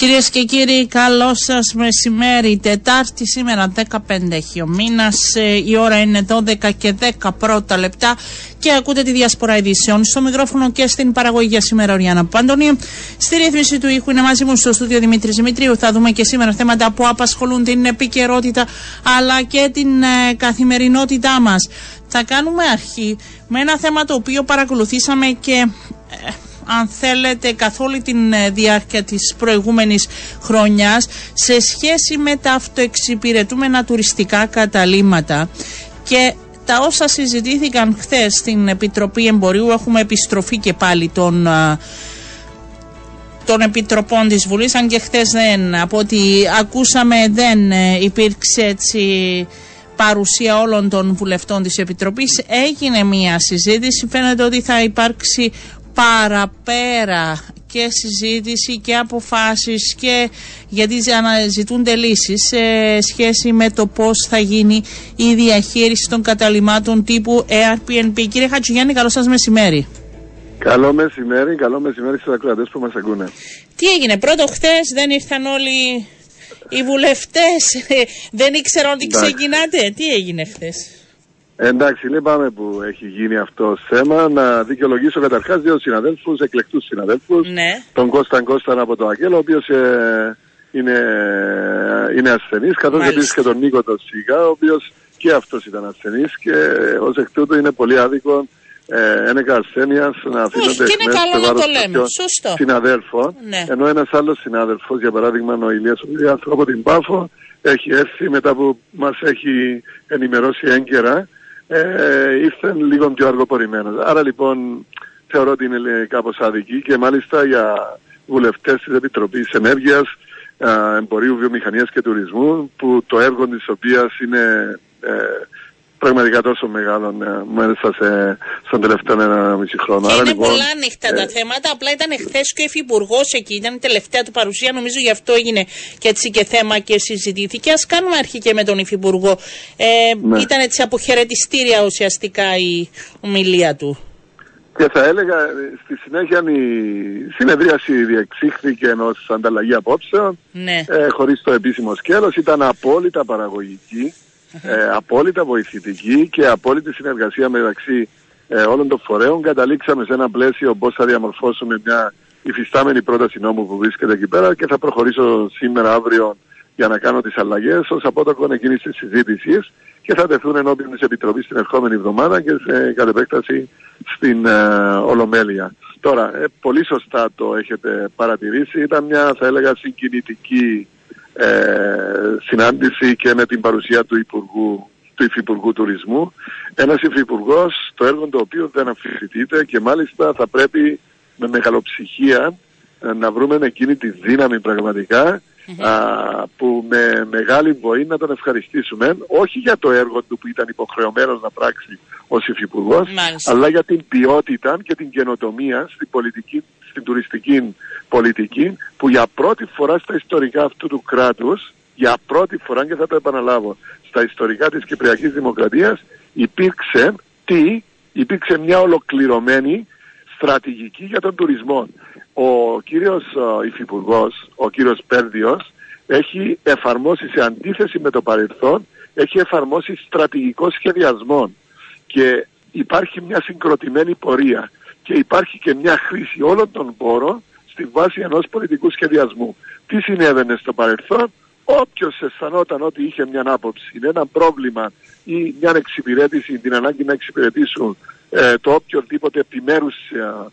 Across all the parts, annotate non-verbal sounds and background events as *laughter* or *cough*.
Κυρίες και κύριοι, καλό σας μεσημέρι. Τετάρτη σήμερα, 15 έχει ο μήνας. Ε, η ώρα είναι 12 και 10 πρώτα λεπτά και ακούτε τη διασπορά ειδήσεων στο μικρόφωνο και στην παραγωγή για σήμερα ο Ριάννα Παντονίου. Στη ρύθμιση του ήχου είναι μαζί μου στο στούντιο Δημήτρης Δημητρίου. Θα δούμε και σήμερα θέματα που απασχολούν την επικαιρότητα αλλά και την ε, καθημερινότητά μας. Θα κάνουμε αρχή με ένα θέμα το οποίο παρακολουθήσαμε και ε, αν θέλετε καθ' όλη την ε, διάρκεια της προηγούμενης χρονιάς σε σχέση με τα αυτοεξυπηρετούμενα τουριστικά καταλήματα. Και τα όσα συζητήθηκαν χθες στην Επιτροπή Εμπορίου έχουμε επιστροφή και πάλι των ε, των επιτροπών της Βουλής. Αν και χθες δεν από ό,τι ακούσαμε δεν ε, υπήρξε έτσι παρουσία όλων των βουλευτών της Επιτροπής. Έγινε μια συζήτηση. Φαίνεται ότι θα υπάρξει παραπέρα και συζήτηση και αποφάσεις και γιατί αναζητούνται λύσεις σε σχέση με το πώς θα γίνει η διαχείριση των καταλημάτων τύπου Airbnb. Κύριε Χατζηγιάννη, καλό σας μεσημέρι. Καλό μεσημέρι, καλό μεσημέρι στους ακροατές που μας ακούνε. Τι έγινε, πρώτο χθες δεν ήρθαν όλοι οι βουλευτές, *laughs* δεν ήξεραν ότι ξεκινάτε. Τι έγινε χθες; Εντάξει, λυπάμαι που έχει γίνει αυτό θέμα. Να δικαιολογήσω καταρχάς δύο συναδέλφους, εκλεκτούς συναδέλφους. Ναι. Τον Κώσταν Κώσταν από το Αγγέλο, ο οποίος ε, είναι, είναι ασθενής, καθώς επίσης και τον Νίκο τον Σίγα, ο οποίος και αυτός ήταν ασθενής και ως εκ τούτου είναι πολύ άδικο ε, ένεκα ασθένειας να αφήνονται εκ μέρου το λέμε. Σωστό. συναδέλφων. Ναι. Ενώ ένας άλλος συνάδελφος, για παράδειγμα ο Ηλίας ο από την Πάφο, έχει έρθει μετά που μας έχει ενημερώσει έγκαιρα ε, ήρθαν λίγο πιο αργοπορημένος. Άρα λοιπόν θεωρώ ότι είναι κάπως αδική και μάλιστα για βουλευτές της Επιτροπής Ενέργειας, Εμπορίου, Βιομηχανίας και Τουρισμού που το έργο της οποίας είναι ε, πραγματικά τόσο μεγάλο ναι, μέσα σε, στον τελευταίο ένα μισή χρόνο. Και είναι λοιπόν, πολλά ανοιχτά τα ε, θέματα. Απλά ήταν χθες και ο Υφυπουργός εκεί, ήταν η τελευταία του παρουσία. Νομίζω γι' αυτό έγινε και έτσι και θέμα και συζητήθηκε. Α κάνουμε αρχή και με τον Υφυπουργό. Ε, ναι. Ήταν έτσι αποχαιρετιστήρια ουσιαστικά η ομιλία του. Και θα έλεγα στη συνέχεια η συνεδρίαση διεξήχθηκε ενός ανταλλαγή απόψεων ναι. ε, χωρίς το επίσημο σκέλος, ήταν απόλυτα παραγωγική ε, απόλυτα βοηθητική και απόλυτη συνεργασία μεταξύ ε, όλων των φορέων. Καταλήξαμε σε ένα πλαίσιο πώς θα διαμορφώσουμε μια υφιστάμενη πρόταση νόμου που βρίσκεται εκεί πέρα και θα προχωρήσω σήμερα, αύριο για να κάνω τις αλλαγές ως απότοκο εκείνης της συζήτησης και θα τεθούν ενώπιον της Επιτροπής την ερχόμενη εβδομάδα και σε κατ' επέκταση στην ε, Ολομέλεια. Τώρα, ε, πολύ σωστά το έχετε παρατηρήσει. Ήταν μια, θα έλεγα, συγκινητική ε, συνάντηση και με την παρουσία του Υπουργού του Υφυπουργού Τουρισμού. Ένας Υφυπουργός, το έργο το οποίο δεν αμφισβητείται και μάλιστα θα πρέπει με μεγαλοψυχία ε, να βρούμε εκείνη τη δύναμη πραγματικά α, που με μεγάλη βοή να τον ευχαριστήσουμε όχι για το έργο του που ήταν υποχρεωμένος να πράξει ως Υφυπουργός αλλά για την ποιότητα και την καινοτομία στην πολιτική στην τουριστική πολιτική που για πρώτη φορά στα ιστορικά αυτού του κράτους, για πρώτη φορά και θα το επαναλάβω, στα ιστορικά της Κυπριακής Δημοκρατίας υπήρξε τι, υπήρξε μια ολοκληρωμένη στρατηγική για τον τουρισμό. Ο κύριος ο Υφυπουργός, ο κύριος Πέρδιος, έχει εφαρμόσει σε αντίθεση με το παρελθόν, έχει εφαρμόσει στρατηγικό σχεδιασμό και υπάρχει μια συγκροτημένη πορεία και υπάρχει και μια χρήση όλων των πόρων στη βάση ενός πολιτικού σχεδιασμού. Τι συνέβαινε στο παρελθόν, όποιος αισθανόταν ότι είχε μια άποψη, ένα πρόβλημα ή μια εξυπηρέτηση, την ανάγκη να εξυπηρετήσουν ε, το οποιοδήποτε επιμέρους ε,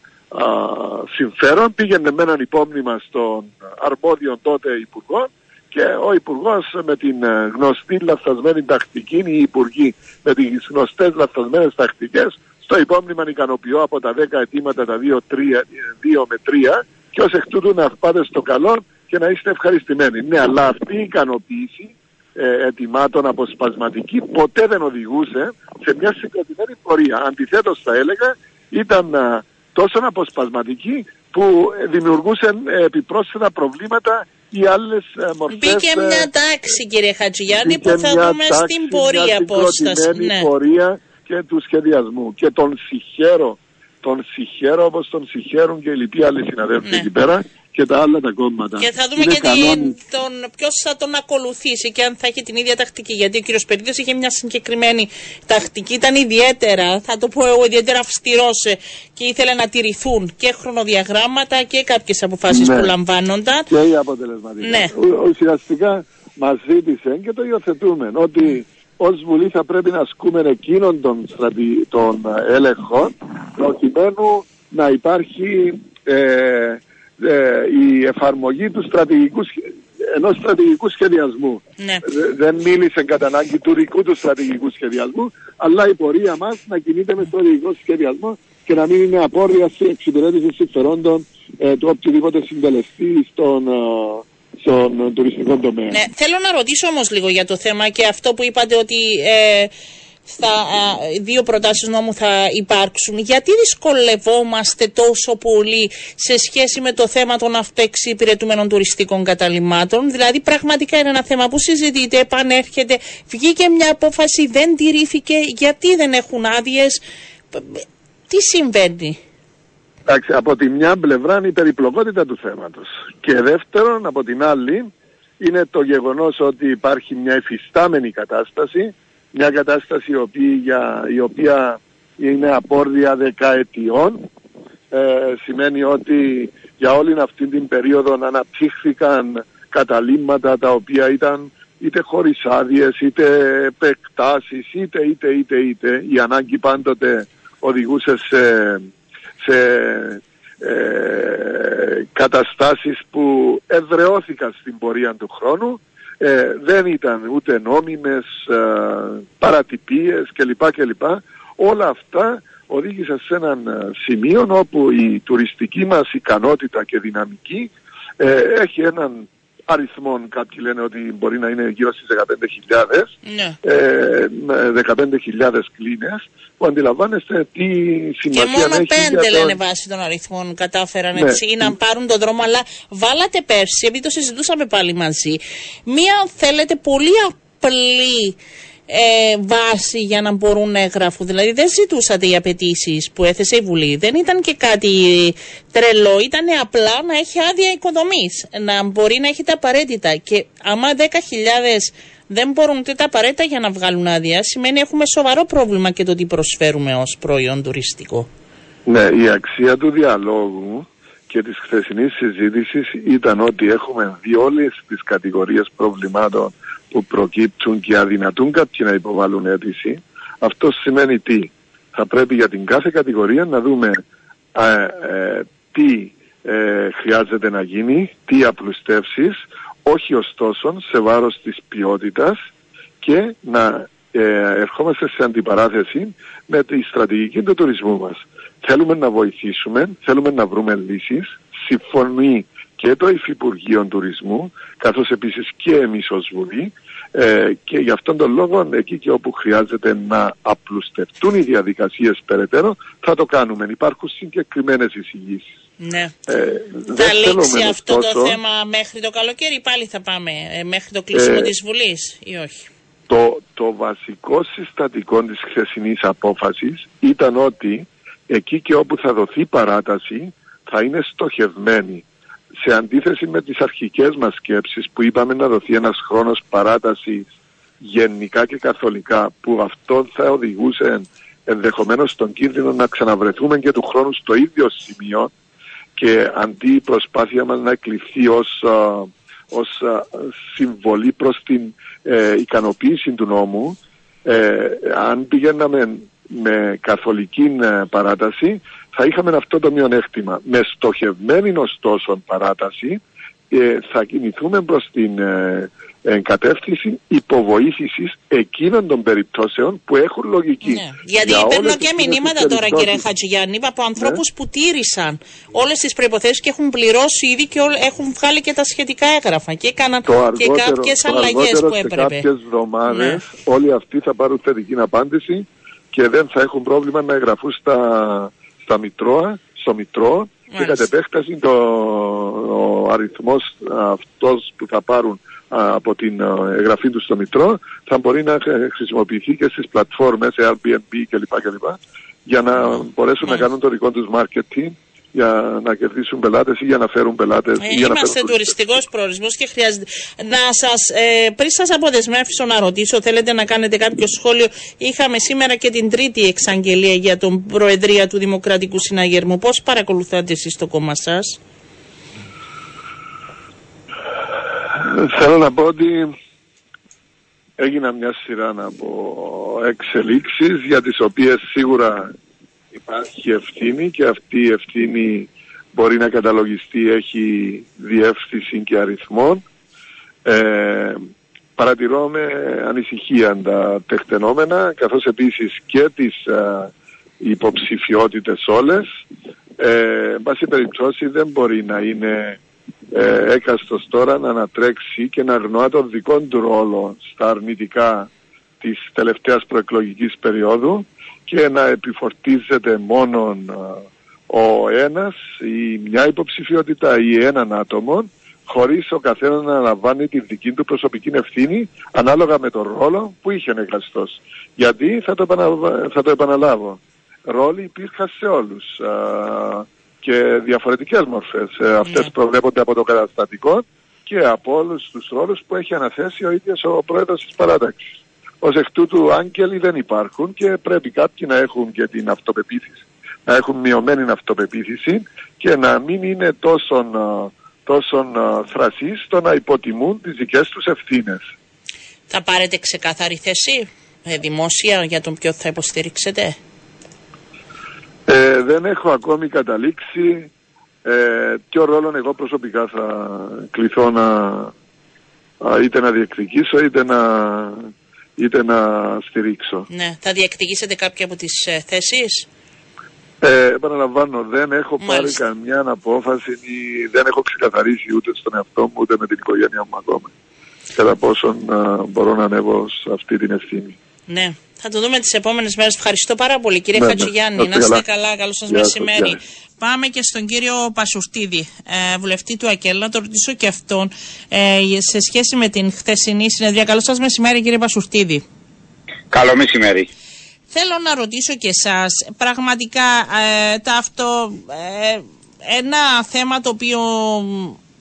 συμφέρον, πήγαινε με έναν υπόμνημα στον αρμόδιο τότε υπουργό και ο υπουργός με την ε, γνωστή λαθασμένη τακτική, οι υπουργοί με τις γνωστές λαθασμένες τακτικές, στο υπόμνημα ικανοποιώ από τα 10 αιτήματα τα 2, 3, 2 με 3 και ως εκ τούτου να πάτε στο καλό και να είστε ευχαριστημένοι. Ναι, αλλά αυτή η ικανοποίηση ε, ετοιμάτων αποσπασματική ποτέ δεν οδηγούσε σε μια συγκρατημένη πορεία. Αντιθέτως θα έλεγα ήταν α, τόσο αποσπασματική που δημιουργούσε ε, επιπρόσθετα προβλήματα ή άλλες ε, μορφές... Μπήκε μια ε, τάξη κύριε Χατζηγιάννη που θα δούμε στην πορεία πώς θα... Ναι. πορεία και του σχεδιασμού. Και τον συγχαίρω, τον συγχαίρω όπως τον συγχαίρουν και οι λοιποί άλλοι συναδέλφοι ναι. εκεί πέρα και τα άλλα τα κόμματα. Και θα δούμε Είναι και κανόνι- τον, ποιος θα τον ακολουθήσει και αν θα έχει την ίδια τακτική. Γιατί ο κύριος Περίδη είχε μια συγκεκριμένη τακτική, ήταν ιδιαίτερα, θα το πω εγώ, ιδιαίτερα αυστηρός και ήθελε να τηρηθούν και χρονοδιαγράμματα και κάποιες αποφάσεις Ναι. που λαμβάνονταν. και η αποτελεσματικά. Ναι. Ο- Ουσιαστικά μας ζήτησε και το υιοθετούμε ότι ως Βουλή θα πρέπει να ασκούμε εκείνον των, στρατη... των ε, έλεγχων προκειμένου να υπάρχει ε, ε, η εφαρμογή του στρατηγικού, σχε- ενός στρατηγικού σχεδιασμού. Ναι. Δε- Δεν μίλησε κατά ανάγκη του δικού του στρατηγικού σχεδιασμού, αλλά η πορεία μας να κινείται με στρατηγικό σχεδιασμό και να μην είναι απόρρια σε εξυπηρέτηση συμφερόντων ε, του οποιοδήποτε συντελεστή στον, ε, στον τουριστικό τομέα. Ναι, θέλω να ρωτήσω όμως λίγο για το θέμα και αυτό που είπατε ότι ε, στα α, δύο προτάσεις νόμου θα υπάρξουν. Γιατί δυσκολευόμαστε τόσο πολύ σε σχέση με το θέμα των αυτοεξυπηρετούμενων τουριστικών καταλήμματων. Δηλαδή πραγματικά είναι ένα θέμα που συζητείται, επανέρχεται, βγήκε μια απόφαση, δεν τηρήθηκε, γιατί δεν έχουν άδειες; Τι συμβαίνει; Εντάξει, από τη μια πλευρά είναι η περιπλοκότητα του θέματος. Και δεύτερον, από την άλλη, είναι το γεγονός ότι υπάρχει μια εφιστάμενη κατάσταση, μια κατάσταση η οποία, η οποία είναι απόρρια δεκαετιών. Ε, σημαίνει ότι για όλη αυτή την περίοδο αναπτύχθηκαν καταλήμματα τα οποία ήταν είτε χωρίς άδειες, είτε επεκτάσεις, είτε, είτε, είτε, είτε. Η ανάγκη πάντοτε οδηγούσε σε, σε ε, καταστάσεις που εδρεώθηκαν στην πορεία του χρόνου ε, δεν ήταν ούτε νόμιμες ε, παρατυπίες κλπ. κλπ. Όλα αυτά οδήγησαν σε έναν ε, σημείο όπου η τουριστική μας ικανότητα και δυναμική ε, έχει έναν αριθμό, κάποιοι λένε ότι μπορεί να είναι γύρω στις 15.000 Ναι. ε, με 15.000 κλίνες που αντιλαμβάνεστε τι Και σημασία μόνο έχει πέντε για το- λένε βάσει των αριθμών κατάφεραν Ναι. έτσι ή να πάρουν τον δρόμο. Αλλά βάλατε πέρσι, επειδή το συζητούσαμε πάλι μαζί, μία θέλετε πολύ απλή ε, βάση για να μπορούν να εγγραφούν. Δηλαδή δεν ζητούσατε οι απαιτήσεις που έθεσε η Βουλή. Δεν ήταν και κάτι τρελό. Ήταν απλά να έχει άδεια οικοδομής. Να μπορεί να έχει τα απαραίτητα. Και άμα 10.000 δεν μπορούν ούτε τα απαραίτητα για να βγάλουν άδεια, σημαίνει έχουμε σοβαρό πρόβλημα και το τι προσφέρουμε ως προϊόν τουριστικό. Ναι, η αξία του διαλόγου και της χθεσινής συζήτησης ήταν ότι έχουμε δει όλες τις κατηγορίες προβλημάτων που προκύπτουν και αδυνατούν κάποιοι να υποβάλουν αίτηση. Αυτό σημαίνει τι; Θα πρέπει για την κάθε κατηγορία να δούμε ε, ε, τι ε, χρειάζεται να γίνει, τι απλουστεύσεις, όχι ωστόσο σε βάρος της ποιότητας και να ε, ερχόμαστε σε αντιπαράθεση με τη στρατηγική του τουρισμού μας. Θέλουμε να βοηθήσουμε, θέλουμε να βρούμε λύσεις, συμφωνεί και το Υφυπουργείο Τουρισμού, καθώς επίσης και εμείς ως Βουλή, ε, και γι' αυτόν τον λόγο εκεί και όπου χρειάζεται να απλουστευτούν οι διαδικασίες περαιτέρω, θα το κάνουμε. Υπάρχουν συγκεκριμένες εισηγήσεις. Ναι. Ε, Θα δεν λήξει θέλουμε αυτό το ωστόσο- θέμα μέχρι το καλοκαίρι ή πάλι θα πάμε ε, μέχρι το κλείσιμο Ε, της Βουλής ή όχι; Το, το βασικό συστατικό της χθεσινής απόφασης ήταν ότι εκεί και όπου θα δοθεί παράταση θα είναι στοχευμένη. Σε αντίθεση με τις αρχικές μας σκέψεις που είπαμε να δοθεί ένας χρόνος παράτασης γενικά και καθολικά που αυτό θα οδηγούσε ενδεχομένως στον κίνδυνο να ξαναβρεθούμε και του χρόνου στο ίδιο σημείο και αντί η προσπάθεια μας να εκλειφθεί ως, α, ως α, συμβολή προς την ε, ικανοποίηση του νόμου ε, αν πηγαίναμε με καθολική ε, παράταση θα είχαμε αυτό το μειονέκτημα. Με στοχευμένη ωστόσο παράταση ε, θα κινηθούμε προς την ε, ε, κατεύθυνση υποβοήθησης εκείνων των περιπτώσεων που έχουν λογική. Ναι. Γιατί Για παίρνω όλες και εκείνες τις μηνύματα τώρα, κύριε περιπτώσεις. Χατζηγιάννη, από ανθρώπους που τήρησαν όλες τις προποθέσει και έχουν πληρώσει ήδη και όλ- έχουν βγάλει και τα σχετικά έγγραφα και έκαναν το και αργότερο, κάποιες το αλλαγές αργότερο που σε έπρεπε. κάποιες εβδομάδες Ναι. όλοι αυτοί θα πάρουν θετική απάντηση και δεν θα έχουν πρόβλημα να εγγραφούν στα, στα Μητρώα, στο Μητρό και Μάλιστα. κατ' επέκταση το, ο αριθμός αυτός που θα πάρουν α, από την α, εγγραφή τους στο Μητρό θα μπορεί να ε, χρησιμοποιηθεί και στις πλατφόρμες Airbnb κλπ. κλπ για να μπορέσουν να κάνουν το δικό τους marketing για να κερδίσουν πελάτες ή για να φέρουν πελάτες. Ε, είμαστε τουριστικός προορισμός και χρειάζεται. Να σας, ε, πριν σας αποδεσμεύσω να ρωτήσω, θέλετε να κάνετε κάποιο σχόλιο. Είχαμε σήμερα και την τρίτη εξαγγελία για τον Προεδρία του Δημοκρατικού Συναγερμού. Πώς παρακολουθάτε εσείς το κόμμα σας, Θέλω να πω ότι έγινα μια σειρά από εξελίξεις για τις οποίες σίγουρα υπάρχει ευθύνη και αυτή η ευθύνη μπορεί να καταλογιστεί, έχει διεύθυνση και αριθμών. Ε, παρατηρώ με ανησυχία τα τεκτενόμενα καθώς επίσης και τις ε, υποψηφιότητες όλες. Ε, εν πάση περιπτώσει δεν μπορεί να είναι ε, έκαστος τώρα να ανατρέξει και να αγνοά τον δικό του ρόλο στα αρνητικά της τελευταίας προεκλογικής περίοδου και να επιφορτίζεται μόνον ο ένας ή μια υποψηφιότητα ή έναν άτομο χωρίς ο καθένας να αναλαμβάνει τη δική του προσωπική ευθύνη ανάλογα με τον ρόλο που είχε εγκαστός. Γιατί θα το, θα το επαναλάβω. Ρόλοι υπήρχαν σε όλους και διαφορετικές μορφές. Ε, αυτές ναι. προβλέπονται από το καταστατικό και από όλους τους ρόλους που έχει αναθέσει ο ίδιος ο πρόεδρος της παράταξης. Ως εκ τούτου άγγελοι δεν υπάρχουν και πρέπει κάποιοι να έχουν και την αυτοπεποίθηση, να έχουν μειωμένη αυτοπεποίθηση και να μην είναι τόσο, τόσο θρασείς στο να υποτιμούν τις δικές τους ευθύνες. Θα πάρετε ξεκάθαρη θέση ε, δημόσια για τον ποιο θα υποστηρίξετε; Ε, δεν έχω ακόμη καταλήξει ε, ποιο ρόλο εγώ προσωπικά θα κληθώ να είτε να διεκδικήσω είτε να είτε να στηρίξω. Ναι. Θα διεκδικήσετε κάποια από τις ε, θέσεις; Ε, επαναλαμβάνω, δεν έχω πάρει καμιά απόφαση ή δεν έχω ξεκαθαρίσει ούτε στον εαυτό μου ούτε με την οικογένειά μου ακόμα. Κατά πόσον μπορώ να ανέβω σε αυτή την ευθύνη. Ναι. Θα το δούμε τις επόμενες μέρες. Ευχαριστώ πάρα πολύ, κύριε ναι, ναι. Χατζηγιάννη. Να είστε καλά. Καλό σας μεσημέρι. Πάμε και στον κύριο Πασουρτίδη, ε, βουλευτή του ΑΚΕΛ, να το ρωτήσω και αυτόν ε, σε σχέση με την χθεσινή συνεδρία. Καλό σας μεσημέρι, κύριε Πασουρτίδη. Καλό μεσημέρι. Θέλω να ρωτήσω και εσάς, πραγματικά ε, τα αυτό, ε, ένα θέμα το οποίο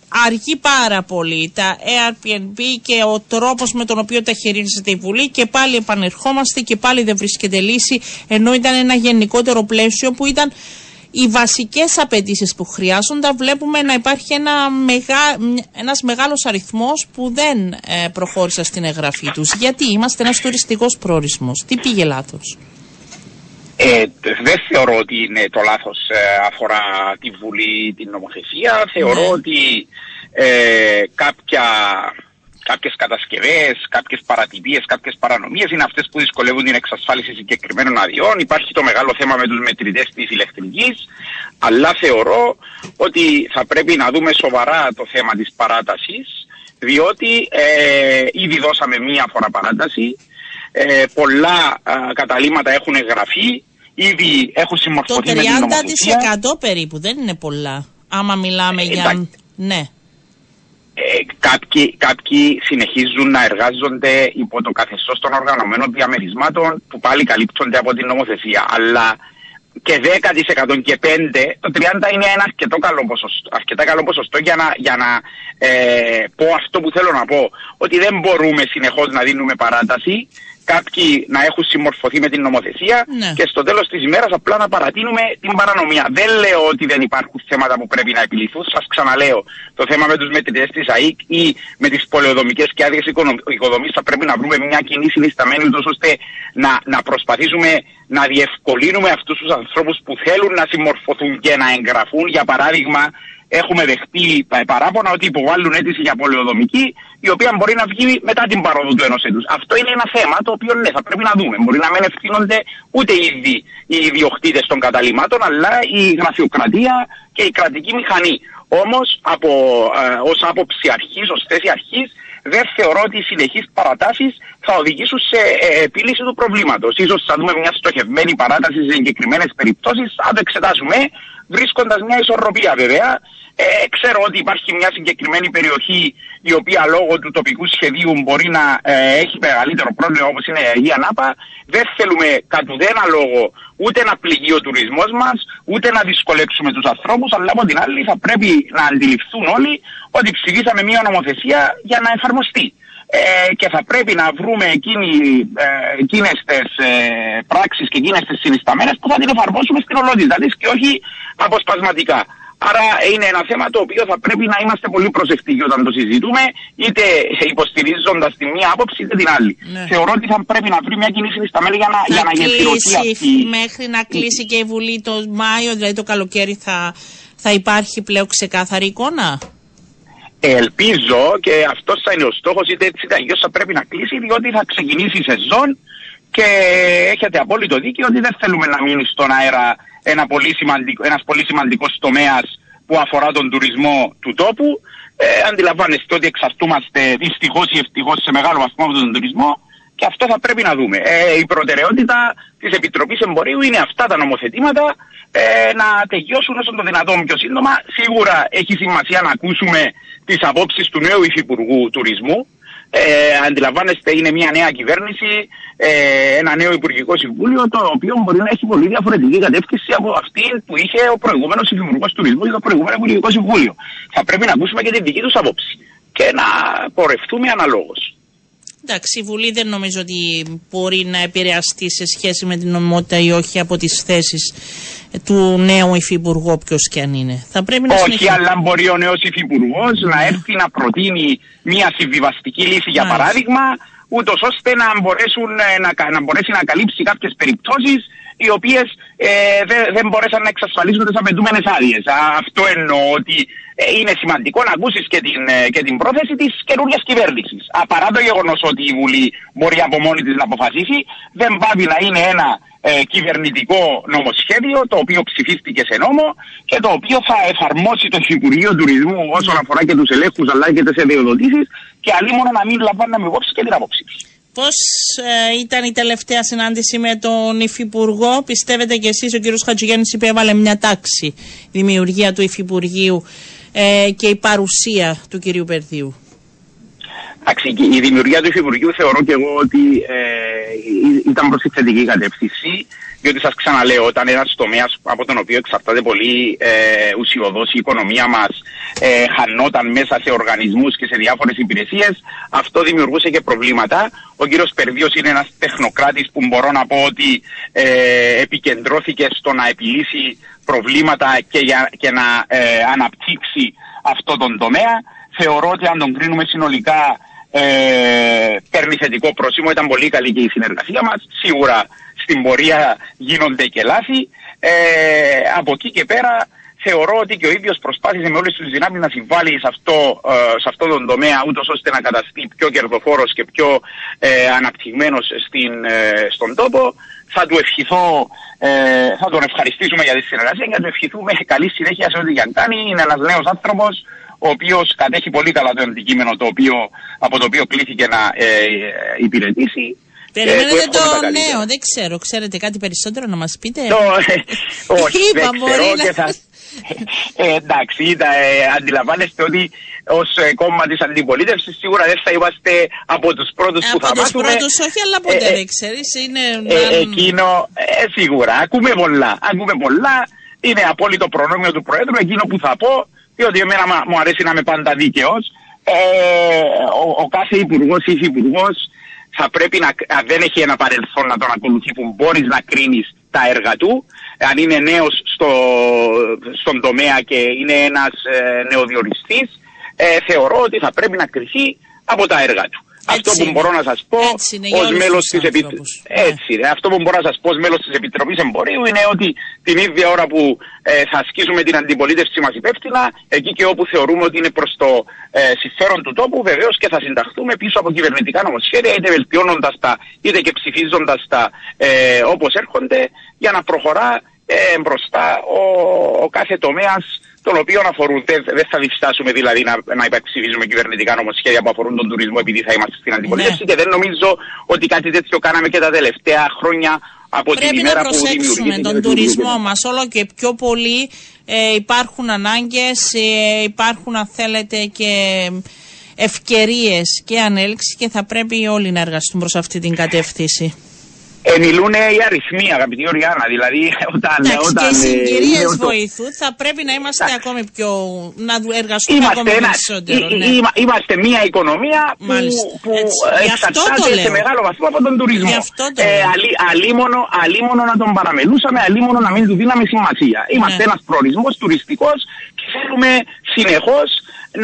αργεί πάρα πολύ τα Airbnb και ο τρόπος με τον οποίο τα χειρίζεται η Βουλή και πάλι επανερχόμαστε και πάλι δεν βρίσκεται λύση ενώ ήταν ένα γενικότερο πλαίσιο που ήταν οι βασικές απαιτήσεις που χρειάζονται βλέπουμε να υπάρχει ένα μεγά, ένας μεγάλος αριθμός που δεν ε, προχώρησε στην εγγραφή τους. Γιατί είμαστε ένας τουριστικός προορισμός. Τι πήγε λάθος; Ε, δεν θεωρώ ότι είναι το λάθος ε, αφορά τη Βουλή, την νομοθεσία. Θεωρώ ναι. ότι ε, κάποια, κάποιες κατασκευές, κάποιες παρατυπίες, κάποιες παρανομίες είναι αυτές που δυσκολεύουν την εξασφάλιση συγκεκριμένων αδειών. Υπάρχει το μεγάλο θέμα με τους μετρητές της ηλεκτρικής, αλλά θεωρώ ότι θα πρέπει να δούμε σοβαρά το θέμα της παράτασης, διότι ε, ήδη δώσαμε μία φορά παράταση, ε, πολλά ε, καταλήμματα έχουν εγγραφεί, ήδη έχουν συμμορφωθεί με την νομοθεσία. Το 30% περίπου, δεν είναι πολλά. Άμα μιλάμε για... Ναι. Ε, κάποιοι, κάποιοι συνεχίζουν να εργάζονται υπό το καθεστώς των οργανωμένων διαμερισμάτων που πάλι καλύπτονται από την νομοθεσία. Αλλά και 10% και 5%, το 30% είναι ένα αρκετό καλό ποσοστό, αρκετά καλό ποσοστό για να, για να ε, πω αυτό που θέλω να πω. Ότι δεν μπορούμε συνεχώς να δίνουμε παράταση κάποιοι να έχουν συμμορφωθεί με την νομοθεσία ναι. και στο τέλος της ημέρας απλά να παρατείνουμε την παρανομία. Δεν λέω ότι δεν υπάρχουν θέματα που πρέπει να επιληθούν. Σας ξαναλέω, το θέμα με τους μετρητές της ΑΕΚ ή με τις πολεοδομικές και άδειες οικοδομής θα πρέπει να βρούμε μια κοινή συνισταμένη, ώστε να, να προσπαθήσουμε να διευκολύνουμε αυτούς τους ανθρώπους που θέλουν να συμμορφωθούν και να εγγραφούν. Για παράδειγμα, έχουμε δεχτεί παράπονα ότι υποβάλλουν αίτηση για πολεοδομική, η οποία μπορεί να βγει μετά την παρόδο του ενός έτους. Αυτό είναι ένα θέμα το οποίο ναι, θα πρέπει να δούμε. Μπορεί να μην ευθύνονται ούτε ήδη οι ιδιοκτήτες των καταλήμματων, αλλά η γραφειοκρατία και η κρατική μηχανή. Όμως, ε, ως άποψη αρχής, ως θέση αρχής, δεν θεωρώ ότι οι συνεχείς παρατάσεις θα οδηγήσουν σε ε, επίλυση του προβλήματος. σω θα δούμε μια στοχευμένη παράταση σε συγκεκριμένες περιπτώσεις, αν το εξετάσουμε, βρίσκοντας μια ισορροπία βέβαια Ε, ξέρω ότι υπάρχει μια συγκεκριμένη περιοχή η οποία λόγω του τοπικού σχεδίου μπορεί να ε, έχει μεγαλύτερο πρόβλημα όπως είναι η Αγία Νάπα. Δεν θέλουμε κατ' ουδένα λόγο ούτε να πληγεί ο τουρισμός μας, ούτε να δυσκολέψουμε τους ανθρώπους, αλλά από την άλλη θα πρέπει να αντιληφθούν όλοι ότι ψηφίσαμε μια νομοθεσία για να εφαρμοστεί. Ε, και θα πρέπει να βρούμε εκείνη, ε, εκείνες τις ε, πράξεις και εκείνες τις συνισταμένες που θα την εφαρμόσουμε στην ολότητα της και όχι αποσπασματικά. Άρα είναι ένα θέμα το οποίο θα πρέπει να είμαστε πολύ προσεκτικοί όταν το συζητούμε, είτε υποστηρίζοντας τη μία άποψη είτε την άλλη. Ναι. Θεωρώ ότι θα πρέπει να βρει μια κοινή συνισταμένη για να, για να αυτή. Μέχρι να κλείσει και η Βουλή το Μάιο, δηλαδή το καλοκαίρι, θα, θα υπάρχει πλέον ξεκάθαρη εικόνα; Ελπίζω και αυτός θα είναι ο στόχος, είτε έτσι είτε αλλιώς θα πρέπει να κλείσει, διότι θα ξεκινήσει η σεζόν και έχετε απόλυτο δίκιο ότι δεν θέλουμε να μείνει στον αέρα ένα πολύ σημαντικό, ένας πολύ σημαντικός τομέας που αφορά τον τουρισμό του τόπου. Ε, αντιλαμβάνεστε ότι εξαρτούμαστε δυστυχώς ή ευτυχώς σε μεγάλο βαθμό από τον τουρισμό και αυτό θα πρέπει να δούμε. Ε, η προτεραιότητα της Επιτροπής Εμπορίου είναι αυτά τα νομοθετήματα ε, να τελειώσουν όσο το δυνατόν πιο σύντομα. Σίγουρα έχει σημασία να ακούσουμε τις απόψεις του νέου Υφυπουργού Τουρισμού. Ε, αντιλαμβάνεστε, είναι μια νέα κυβέρνηση ε, ένα νέο Υπουργικό Συμβούλιο, το οποίο μπορεί να έχει πολύ διαφορετική κατεύθυνση από αυτή που είχε ο προηγούμενος Υπουργός Τουρισμού ή το προηγούμενο Υπουργικό Συμβούλιο. Θα πρέπει να ακούσουμε και τη δική τους άποψη και να πορευτούμε αναλόγως. Εντάξει, η Βουλή δεν νομίζω ότι μπορεί να επηρεαστεί σε σχέση με την νομιμότητα ή όχι από τις θέσεις του νέου υφυπουργού, όποιος και αν είναι. Θα πρέπει να όχι, αλλά μπορεί ο νέος υφυπουργός να έρθει να προτείνει μια συμβιβαστική λύση, για παράδειγμα, ούτως ώστε να, μπορέσουν, ε, να, να μπορέσει να καλύψει κάποιες περιπτώσεις οι οποίες ε, δεν, δεν μπορέσαν να εξασφαλίσουν τις απαιτούμενες άδειες. Αυτό εννοώ ότι ε, είναι σημαντικό να ακούσεις και την, ε, και την πρόθεση της καινούργιας κυβέρνησης. Παρά το γεγονός ότι η Βουλή μπορεί από μόνη της να αποφασίσει, δεν πάβει να είναι ένα ε, κυβερνητικό νομοσχέδιο το οποίο ψηφίστηκε σε νόμο και το οποίο θα εφαρμόσει το Υπουργείο Τουρισμού όσον αφορά και τους ελέγχους αλλά και τις αδειοδοτήσεις και αλλή μόνο να μην λαμβάνουμε υπόψη και την απόψη Πώς ε, ήταν η τελευταία συνάντηση με τον Υφυπουργό, πιστεύετε κι εσείς, ο κ. Χατζηγέννη υπέβαλε μια τάξη, δημιουργία του Υφυπουργείου ε, και η παρουσία του κ. Περδίου. Εντάξει, η δημιουργία του Υφυπουργείου θεωρώ και εγώ ότι ε, ήταν προς τη θετική κατεύθυνση, διότι σας ξαναλέω, όταν ένας τομέας από τον οποίο εξαρτάται πολύ ε, ουσιοδός η οικονομία μας ε, χανόταν μέσα σε οργανισμούς και σε διάφορες υπηρεσίες, αυτό δημιουργούσε και προβλήματα. Ο κύριος Περδίο είναι ένας τεχνοκράτης που μπορώ να πω ότι ε, επικεντρώθηκε στο να επιλύσει προβλήματα και, για, και να ε, αναπτύξει αυτό τον τομέα. Θεωρώ ότι αν τον κρίνουμε συνολικά ε, παίρνει θετικό πρόσημο. Ήταν πολύ καλή και η συνεργασία μας. Σίγουρα στην πορεία γίνονται και λάθη. Ε, από εκεί και πέρα θεωρώ ότι και ο ίδιος προσπάθησε με όλες τις δυνάμεις να συμβάλλει σε αυτό, ε, σε αυτό τον τομέα ούτως ώστε να καταστεί πιο κερδοφόρος και πιο ε, αναπτυγμένος στην, ε, στον τόπο. Θα του ευχηθώ, ε, θα τον ευχαριστήσουμε για τη συνεργασία και θα του ευχηθούμε καλή συνέχεια σε ό,τι και αν κάνει. Είναι ένας νέος άνθρωπος ο οποίος κατέχει πολύ καλά το αντικείμενο το οποίο, από το οποίο κλήθηκε να ε, ε υπηρετήσει. Περιμένετε το νέο, δεν ξέρω. Ξέρετε κάτι περισσότερο να μας πείτε; Το, ε, όχι, *laughs* Είπα, δεν ξέρω να... και θα... Ε, εντάξει, είδα, ε, αντιλαμβάνεστε ότι ως ε, κόμμα της αντιπολίτευσης σίγουρα δεν θα είμαστε από τους πρώτους που θα μάθουμε. Από του πρώτους, όχι, αλλά ποτέ δεν ξέρεις. Είναι. εκείνο, σίγουρα. Ακούμε πολλά. Ακούμε πολλά. Είναι απόλυτο προνόμιο του Προέδρου. Εκείνο που θα πω διότι εμένα μου αρέσει να είμαι πάντα δίκαιος. Ε, ο, ο κάθε υπουργός ή υφυπουργός θα πρέπει να, δεν έχει ένα παρελθόν να τον ακολουθεί που μπορείς να κρίνεις τα έργα του. Αν είναι νέος στο, στον τομέα και είναι ένας ε, νεοδιοριστής, ε, θεωρώ ότι θα πρέπει να κρυθεί από τα έργα του. Αυτό που μπορώ να σας πω ως μέλος της Επιτροπής. Έτσι, ναι. αυτό που μπορώ να σας πω ως μέλος της Επιτροπής Εμπορίου είναι ότι την ίδια ώρα που ε, θα ασκήσουμε την αντιπολίτευση μας υπεύθυνα, εκεί και όπου θεωρούμε ότι είναι προς το ε, συμφέρον του τόπου, βεβαίως και θα συνταχθούμε πίσω από κυβερνητικά νομοσχέδια, είτε βελτιώνοντας τα, είτε και ψηφίζοντας τα ε, όπως έρχονται, για να προχωρά ε, μπροστά ο, ο κάθε τομέας των οποίων αφορούν. Δεν θα διστάσουμε δηλαδή να, να υπερψηφίζουμε κυβερνητικά νομοσχέδια που αφορούν τον τουρισμό επειδή θα είμαστε στην αντιπολίτευση ναι. και δεν νομίζω ότι κάτι τέτοιο κάναμε και τα τελευταία χρόνια από Πρέπει την ημέρα να που προσέξουμε δημιουργήθηκε. τον τουρισμό μας όλο και πιο πολύ ε, υπάρχουν ανάγκες, ε, υπάρχουν αν θέλετε και ευκαιρίες και ανέλυξη και θα πρέπει όλοι να εργαστούν προς αυτή την κατεύθυνση. Ε, μιλούν οι αριθμοί, αγαπητή Οριάννα. Δηλαδή, *laughs* όταν. Εντάξει, όταν και οι ε, συγκυρίες είναι το- βοηθούν. Θα πρέπει να είμαστε ακόμη πιο. να δου- εργαστούμε Είμαστε, ακόμη ένα, περισσότερο. ή- ναι. ή- είμαστε μια οικονομία που, Μάλιστα. που Έτσι. Γι' αυτό το εξαρτάται σε λέω. μεγάλο βαθμό από τον τουρισμό. Γι' αυτό το ε, λέω. αλή, αλίμονο, αλίμονο να τον παραμελούσαμε, αλίμονο να μην του δίναμε σημασία. Είμαστε Ναι. ένας προορισμός τουριστικός και θέλουμε συνεχώς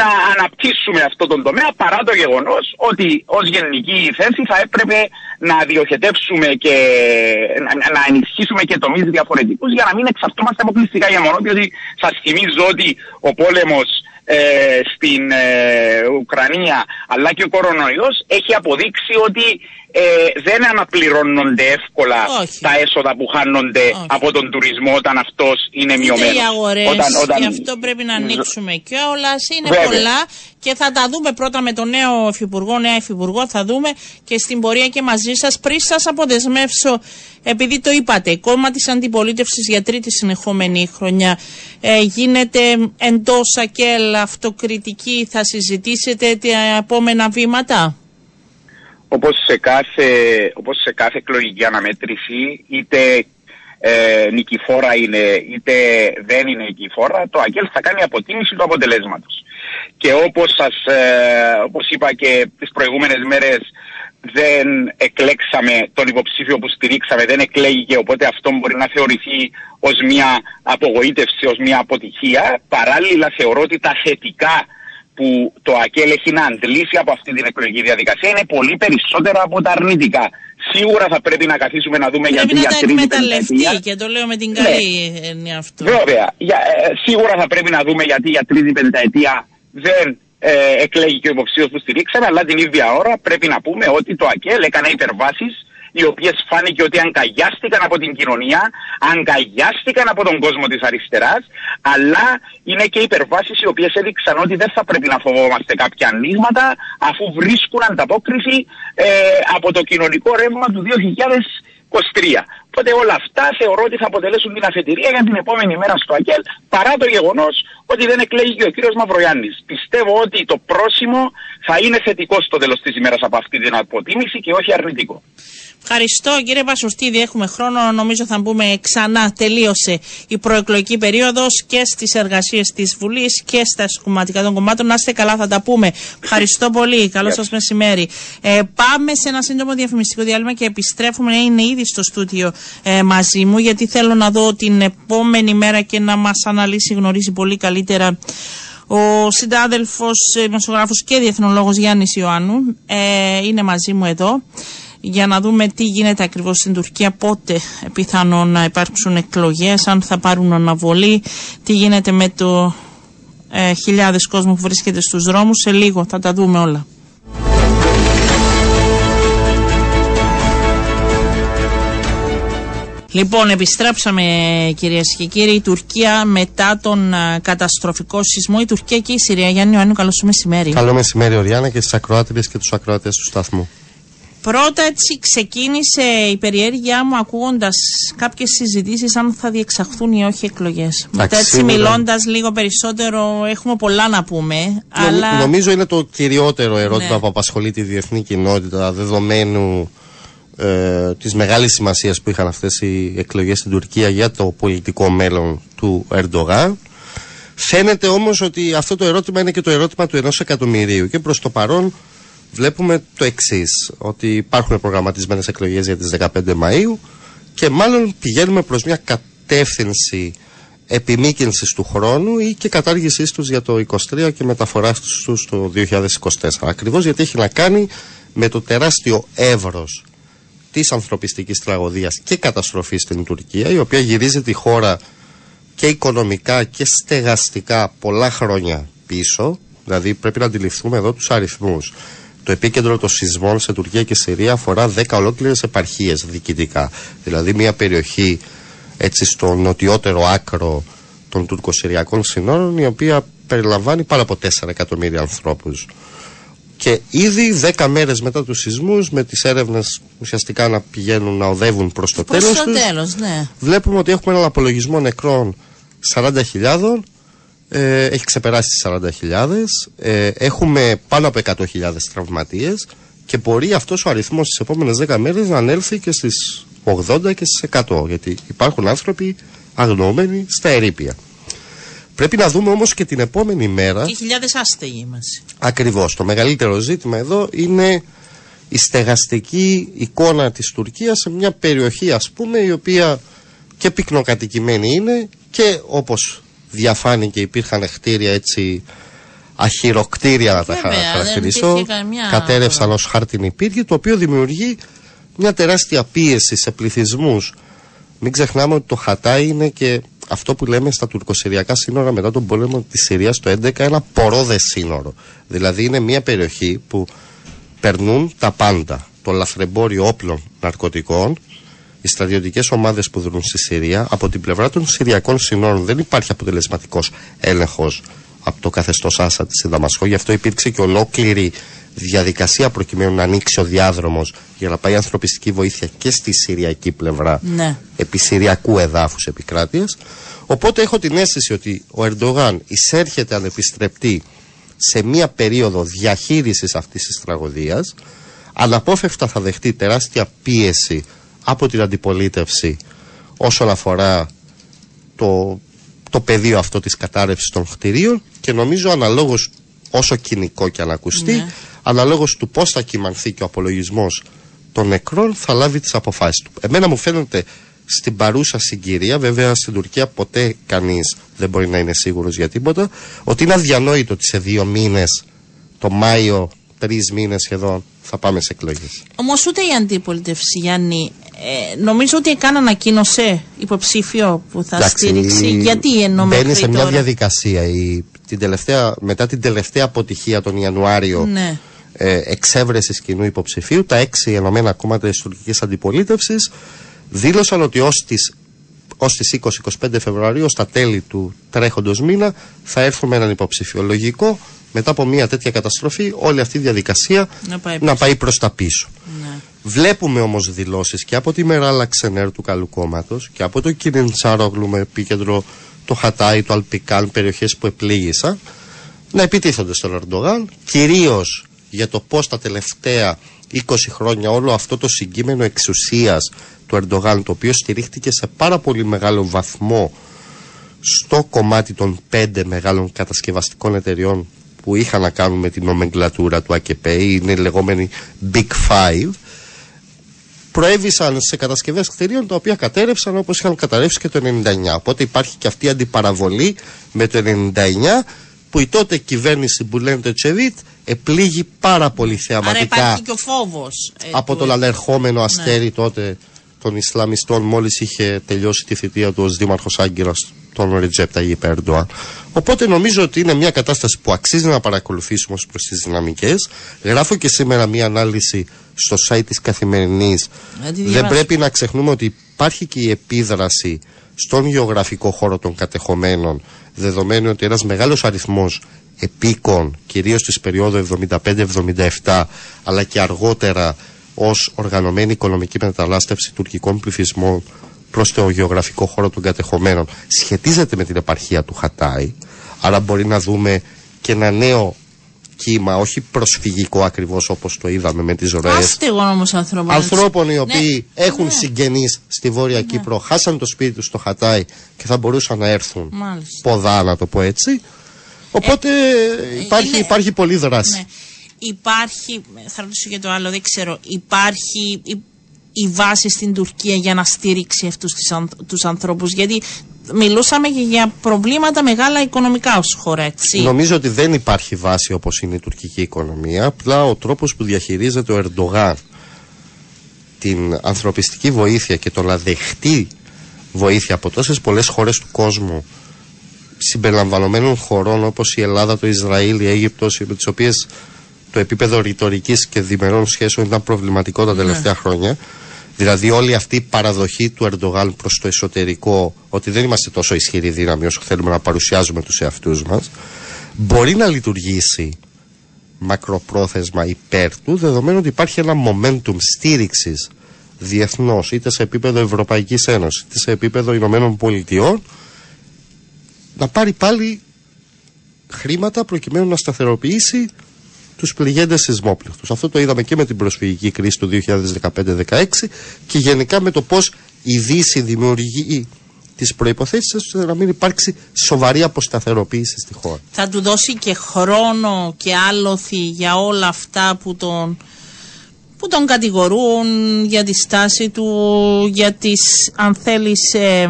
να αναπτύσσουμε αυτό τον τομέα παρά το γεγονός ότι ως γενική θέση θα έπρεπε να διοχετεύσουμε και να, να ενισχύσουμε και τομείς διαφορετικούς για να μην εξαρτώμαστε αποκλειστικά για μόνο διότι σας θυμίζω ότι ο πόλεμος ε, στην ε, Ουκρανία αλλά και ο κορονοϊός έχει αποδείξει ότι ε, δεν αναπληρώνονται εύκολα Όχι. τα έσοδα που χάνονται Όχι. από τον τουρισμό όταν αυτός είναι Ούτε μειωμένος. οι αγορές, Όταν- όταν- γι' αυτό πρέπει να ανοίξουμε και όλα. Είναι Βέβαια. πολλά και θα τα δούμε πρώτα με τον νέο υφυπουργό, νέα υφυπουργό. Θα δούμε και στην πορεία και μαζί σας. Πριν σας αποδεσμεύσω, επειδή το είπατε, κόμμα της αντιπολίτευσης για τρίτη συνεχόμενη χρονιά ε, γίνεται εντός ΑΚΕΛ αυτοκριτική. Θα συζητήσετε τα επόμενα βήματα; Όπως σε κάθε, όπως σε κάθε εκλογική αναμέτρηση, είτε ε, νικηφόρα είναι, είτε δεν είναι νικηφόρα, το ΑΚΕΛ θα κάνει αποτίμηση του αποτελέσματος. Και όπως, σας, ε, όπως είπα και τις προηγούμενες μέρες, δεν εκλέξαμε τον υποψήφιο που στηρίξαμε, δεν εκλέγηκε, οπότε αυτό μπορεί να θεωρηθεί ως μια απογοήτευση, ως μια αποτυχία. Παράλληλα θεωρώ ότι τα θετικά που το ΑΚΕΛ έχει να αντλήσει από αυτή την εκλογική διαδικασία είναι πολύ περισσότερα από τα αρνητικά. Σίγουρα θα πρέπει να καθίσουμε να δούμε Πρέπει γιατί να για τα τρίτη εκμεταλλευτεί πενταετία. και το λέω με την Ναι. καλή έννοια αυτό. Βέβαια, για, ε, σίγουρα θα πρέπει να δούμε γιατί για τρίτη πενταετία δεν ε, εκλέγει και ο υποψήφιος που στηρίξαμε, αλλά την ίδια ώρα πρέπει να πούμε ότι το ΑΚΕΛ έκανε υπερβάσεις οι οποίες φάνηκε ότι αγκαγιάστηκαν από την κοινωνία, αγκαγιάστηκαν από τον κόσμο της αριστεράς, αλλά είναι και υπερβάσεις οι οποίες έδειξαν ότι δεν θα πρέπει να φοβόμαστε κάποια ανοίγματα, αφού βρίσκουν ανταπόκριση ε, από το κοινωνικό ρεύμα του 2023. Οπότε όλα αυτά θεωρώ ότι θα αποτελέσουν την αφετηρία για την επόμενη μέρα στο ΑΚΕΛ, παρά το γεγονός ότι δεν εκλέγει και ο κύριος Μαυρογιάννη. Πιστεύω ότι το πρόσημο θα είναι θετικό στο τέλος της ημέρας από αυτή την αποτίμηση και όχι αρνητικό. Ευχαριστώ κύριε Πασοστίδη. Έχουμε χρόνο. Νομίζω θα μπούμε ξανά. Τελείωσε η προεκλογική περίοδος και στις εργασίες της Βουλής και στα κομματικά των κομμάτων. Να είστε καλά, θα τα πούμε. Ευχαριστώ πολύ. Καλό σας μεσημέρι. Ε, πάμε σε ένα σύντομο διαφημιστικό διάλειμμα και επιστρέφουμε. Είναι ήδη στο στούτιο ε, μαζί μου, γιατί θέλω να δω την επόμενη μέρα και να μας αναλύσει, γνωρίζει πολύ καλύτερα ο συντάδελφος, ε, δημοσιογράφος και διεθνολόγος Γιάννης Ιωάννου ε, είναι μαζί μου εδώ για να δούμε τι γίνεται ακριβώς στην Τουρκία, πότε πιθανόν να υπάρξουν εκλογές, αν θα πάρουν αναβολή, τι γίνεται με το ε, χιλιάδες κόσμο που βρίσκεται στους δρόμους. Σε λίγο θα τα δούμε όλα. Λοιπόν, επιστρέψαμε κυρίες και κύριοι. Η Τουρκία μετά τον α, καταστροφικό σεισμό, η Τουρκία και η Συρία. Γιάννη Ιωάννου, καλό σου μεσημέρι. Καλό μεσημέρι, Οριάννα, και στι ακροάτριες και τους ακροατές του σταθμού. Πρώτα έτσι ξεκίνησε η περιέργειά μου ακούγοντας κάποιες συζητήσεις αν θα διεξαχθούν ή όχι εκλογές. Μετά έτσι σίγουρα. μιλώντας λίγο περισσότερο, έχουμε πολλά να πούμε. αλλά Νομίζω είναι το κυριότερο ερώτημα Ναι. που απασχολεί τη διεθνή κοινότητα δεδομένου ε, της μεγάλης σημασίας που είχαν αυτές οι εκλογές στην Τουρκία για το πολιτικό μέλλον του Ερντογάν. Φαίνεται όμως ότι αυτό το ερώτημα είναι και το ερώτημα του ενός εκατομμυρίου και προς το παρόν βλέπουμε το εξής ότι υπάρχουν προγραμματισμένες εκλογές για τις 15 Μαΐου και μάλλον πηγαίνουμε προς μια κατεύθυνση επιμήκυνσης του χρόνου ή και κατάργησής τους για το 23 και μεταφοράς τους το 2024. Ακριβώς γιατί έχει να κάνει με το τεράστιο εύρος της ανθρωπιστικής τραγωδίας και καταστροφής στην Τουρκία η οποία γυρίζει τη χώρα και οικονομικά και στεγαστικά πολλά χρόνια πίσω δηλαδή πρέπει να αντιληφθούμε εδώ τους αριθμούς το επίκεντρο των σεισμών σε Τουρκία και Συρία αφορά 10 ολόκληρες επαρχίες διοικητικά δηλαδή μια περιοχή έτσι στο νοτιότερο άκρο των τουρκοσυριακών συνόρων η οποία περιλαμβάνει πάνω από 4 εκατομμύρια ανθρώπους Και ήδη 10 μέρες μετά τους σεισμούς με τις έρευνες ουσιαστικά να πηγαίνουν να οδεύουν προς το Προς τέλος το τους τέλος, ναι. βλέπουμε ότι έχουμε έναν απολογισμό νεκρών 40.000 ε, έχει ξεπεράσει τις 40.000 ε, έχουμε πάνω από 100.000 τραυματίες και μπορεί αυτός ο αριθμός στις επόμενες 10 μέρες να ανέλθει και στις 80 και στις 100 γιατί υπάρχουν άνθρωποι αγνοούμενοι στα ερήπια. Πρέπει να δούμε όμως και την επόμενη μέρα Και χιλιάδες άστεγοι μας. Ακριβώς. Το μεγαλύτερο ζήτημα εδώ είναι η στεγαστική εικόνα της Τουρκίας σε μια περιοχή ας πούμε η οποία και πυκνοκατοικημένη είναι και όπως διαφάνηκε υπήρχαν κτίρια έτσι αχυροκτήρια να τα Βέβαια, δεν χαρακτηρίσω υπήρχε καμιά- κατέρευσαν ως χάρτινη πύργη το οποίο δημιουργεί μια τεράστια πίεση σε πληθυσμούς μην ξεχνάμε ότι το Χατάι είναι και αυτό που λέμε στα τουρκοσυριακά σύνορα μετά τον πόλεμο της Συρίας το 11 ένα πορόδε σύνορο. Δηλαδή είναι μια περιοχή που περνούν τα πάντα. Το λαθρεμπόριο όπλων ναρκωτικών, οι στρατιωτικές ομάδες που δρούν στη Συρία, από την πλευρά των Συριακών σύνορων δεν υπάρχει αποτελεσματικός έλεγχος από το καθεστώς Άσαντ στη Δαμασκό. Γι' αυτό υπήρξε και ολόκληρη διαδικασία προκειμένου να ανοίξει ο διάδρομος για να πάει ανθρωπιστική βοήθεια και στη Συριακή πλευρά Ναι. επί Συριακού εδάφους επικράτειας. Οπότε έχω την αίσθηση ότι ο Ερντογάν εισέρχεται ανεπιστρεπτή σε μία περίοδο διαχείρισης αυτής της τραγωδίας αναπόφευκτα θα δεχτεί τεράστια πίεση από την αντιπολίτευση όσον αφορά το, το πεδίο αυτό της κατάρρευσης των κτηρίων και νομίζω αναλόγως όσο κοινικό και αν ακουστεί Ναι. αναλόγως του πώς θα κυμανθεί και ο απολογισμός των νεκρών θα λάβει τις αποφάσεις του. Εμένα μου φαίνεται στην παρούσα συγκυρία, βέβαια στην Τουρκία ποτέ κανείς δεν μπορεί να είναι σίγουρος για τίποτα, ότι είναι αδιανόητο ότι σε δύο μήνες, το Μάιο, τρεις μήνες σχεδόν, θα πάμε σε εκλογές. Όμως ούτε η αντιπολίτευση, Γιάννη, ε, νομίζω ότι έκανε ανακοίνωσε υποψήφιο που θα Εντάξει, στήριξει. η- Γιατί ενώ Μπαίνει μέχρι σε μια τώρα; διαδικασία. Η, την τελευταία, μετά την τελευταία αποτυχία τον Ιανουάριο Ναι. ε, εξέβρεσης κοινού υποψηφίου, τα έξι ενωμένα κόμματα της τουρκικής αντιπολίτευσης δήλωσαν ότι ως τις, ως τις 20-25 Φεβρουαρίου, στα τέλη του τρέχοντος μήνα, θα έρθουν με έναν υποψήφιο. Λογικό, μετά από μια τέτοια καταστροφή, όλη αυτή η διαδικασία Να πάει να πάει προς τα πίσω. Ναι. Βλέπουμε όμως δηλώσεις και από τη Μεράλα Ξενέρ του Καλού Κόμματος και από το Κιριντσάρογλου με επίκεντρο το Χατάι, το Αλπικάν, περιοχές που επλήγησαν να επιτίθονται στον Ερντογάν κυρίως για το πώς τα τελευταία 20 χρόνια όλο αυτό το συγκείμενο εξουσίας του Ερντογάν το οποίο στηρίχτηκε σε πάρα πολύ μεγάλο βαθμό στο κομμάτι των πέντε μεγάλων κατασκευαστικών εταιριών που είχαν να κάνουν με την νομεγκλατούρα του ΑΚΠ, είναι οι λεγόμενοι Big Five, προέβησαν σε κατασκευές κτηρίων τα οποία κατέρευσαν όπως είχαν καταρρεύσει και το 99. Οπότε υπάρχει και αυτή η αντιπαραβολή με το 99 που η τότε κυβέρνηση που λένε το Τσεβίτ επλήγει πάρα πολύ Άρα θεαματικά υπάρχει και ο φόβος. από τον ανερχόμενο αστέρι τότε των Ισλαμιστών μόλις είχε τελειώσει τη θητεία του ως δήμαρχος Άγκυρας τον Ρετζέπ Ταγίπ Ερντοάν. Οπότε νομίζω ότι είναι μια κατάσταση που αξίζει να παρακολουθήσουμε ως προς τις δυναμικές. Γράφω και σήμερα μια ανάλυση στο site της Καθημερινής. Να τη Δεν διαβάσω. πρέπει να ξεχνούμε ότι υπάρχει και η επίδραση στον γεωγραφικό χώρο των κατεχομένων δεδομένου ότι ένας μεγάλος αριθμός επίκων κυρίως της περίοδου 75-77 αλλά και αργότερα ως οργανωμένη οικονομική μετανάστευση τουρκικών πληθυσμών προς το γεωγραφικό χώρο των κατεχομένων σχετίζεται με την επαρχία του Χατάι άρα μπορεί να δούμε και ένα νέο κύμα όχι προσφυγικό ακριβώς όπως το είδαμε με τις ροές Άστεγων όμως ανθρώπων. ανθρώπων οι Ναι. οποίοι έχουν Ναι. συγγενείς στη Βόρεια Κύπρο, χάσαν το σπίτι τους στο Χατάι και θα μπορούσαν να έρθουν Μάλιστα. ποδά, να το πω έτσι. Οπότε υπάρχει, είναι- υπάρχει πολλή δράση. Ναι. Υπάρχει, θα ρωτήσω για το άλλο, δεν ξέρω, υπάρχει η, η βάση στην Τουρκία για να στηρίξει αυτούς τις, αν- τους ανθρώπους, γιατί μιλούσαμε και για προβλήματα μεγάλα οικονομικά ως χώρα, έτσι. Νομίζω ότι δεν υπάρχει βάση όπως είναι η τουρκική οικονομία. Απλά ο τρόπος που διαχειρίζεται ο Ερντογάν την ανθρωπιστική βοήθεια και το να δεχτεί βοήθεια από τόσες πολλές χώρες του κόσμου συμπεριλαμβανομένων χωρών όπως η Ελλάδα, το Ισραήλ, η Αίγυπτος με τις οποίες το επίπεδο ρητορικής και διμερών σχέσεων ήταν προβληματικό τα τελευταία χρόνια. Δηλαδή όλη αυτή η παραδοχή του Ερντογάν προς το εσωτερικό ότι δεν είμαστε τόσο ισχυρή δύναμη όσο θέλουμε να παρουσιάζουμε τους εαυτούς μας μπορεί να λειτουργήσει μακροπρόθεσμα υπέρ του, δεδομένου ότι υπάρχει ένα momentum στήριξης διεθνώς, είτε σε επίπεδο Ευρωπαϊκής Ένωσης, είτε σε επίπεδο Ηνωμένων Πολιτειών, να πάρει πάλι χρήματα προκειμένου να σταθεροποιήσει τους πληγέντες σεισμόπληκτους. Αυτό το είδαμε και με την προσφυγική κρίση του 2015-2016 και γενικά με το πώς η Δύση δημιουργεί τις προποθέσει ώστε να μην υπάρξει σοβαρή αποσταθεροποίηση στη χώρα. Θα του δώσει και χρόνο και άλοθη για όλα αυτά που τον, που τον κατηγορούν για τη στάση του, για τις αν θέλεις ε,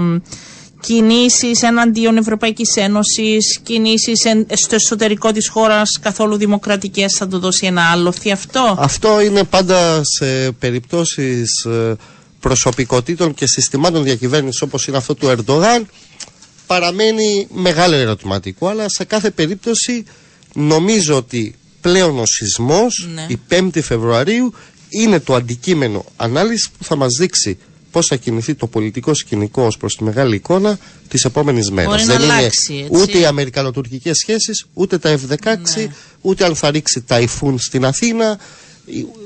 κινήσεις εναντίον Ευρωπαϊκής Ένωσης, κινήσεις στο εσωτερικό της χώρας καθόλου δημοκρατικές, θα του δώσει ένα άλοθη αυτό; Αυτό είναι πάντα σε περιπτώσεις ε, προσωπικότητων και συστημάτων διακυβέρνησης όπως είναι αυτό του Ερντογάν παραμένει μεγάλο ερωτηματικό αλλά σε κάθε περίπτωση νομίζω ότι πλέον ο σεισμός Ναι. η 5η Φεβρουαρίου είναι το αντικείμενο ανάλυσης που θα μας δείξει πώς θα κινηθεί το πολιτικό σκηνικό ως προς τη μεγάλη εικόνα τις επόμενες μέρες. Μπορεί να Δεν είναι αλλάξει, έτσι. ούτε οι αμερικανοτουρκικές σχέσεις, ούτε τα F-16, Ναι. ούτε αν θα ρίξει ταϊφούν στην Αθήνα,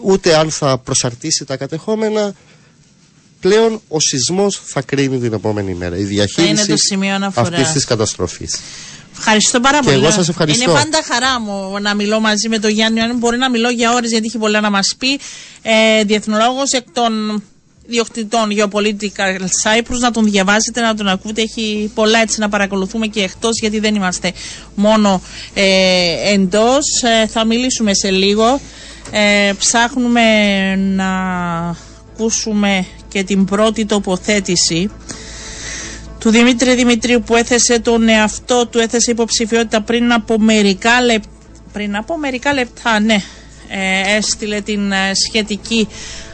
ούτε αν θα προσαρτήσει τα κατεχόμενα πλέον ο σεισμός θα κρίνει την επόμενη μέρα. Η διαχείριση το σημείο αναφοράς. αυτής της καταστροφής. Ευχαριστώ πάρα Και πολύ. εγώ σας ευχαριστώ. Είναι πάντα χαρά μου να μιλώ μαζί με τον Γιάννη. Αν μπορεί να μιλώ για ώρες γιατί έχει πολλά να μας πει. Ε, διεθνολόγος εκ των διοκτητών Geopolitical Cyprus να τον διαβάζετε, να τον ακούτε. Έχει πολλά έτσι να παρακολουθούμε και εκτός γιατί δεν είμαστε μόνο ε, εντός. Ε, θα μιλήσουμε σε λίγο. Ε, ψάχνουμε να ακούσουμε και την πρώτη τοποθέτηση του Δημήτρη Δημητρίου που έθεσε τον εαυτό του, έθεσε υποψηφιότητα πριν από μερικά λεπτά. Πριν από μερικά λεπτά, ναι. Ε, έστειλε την ε, σχετική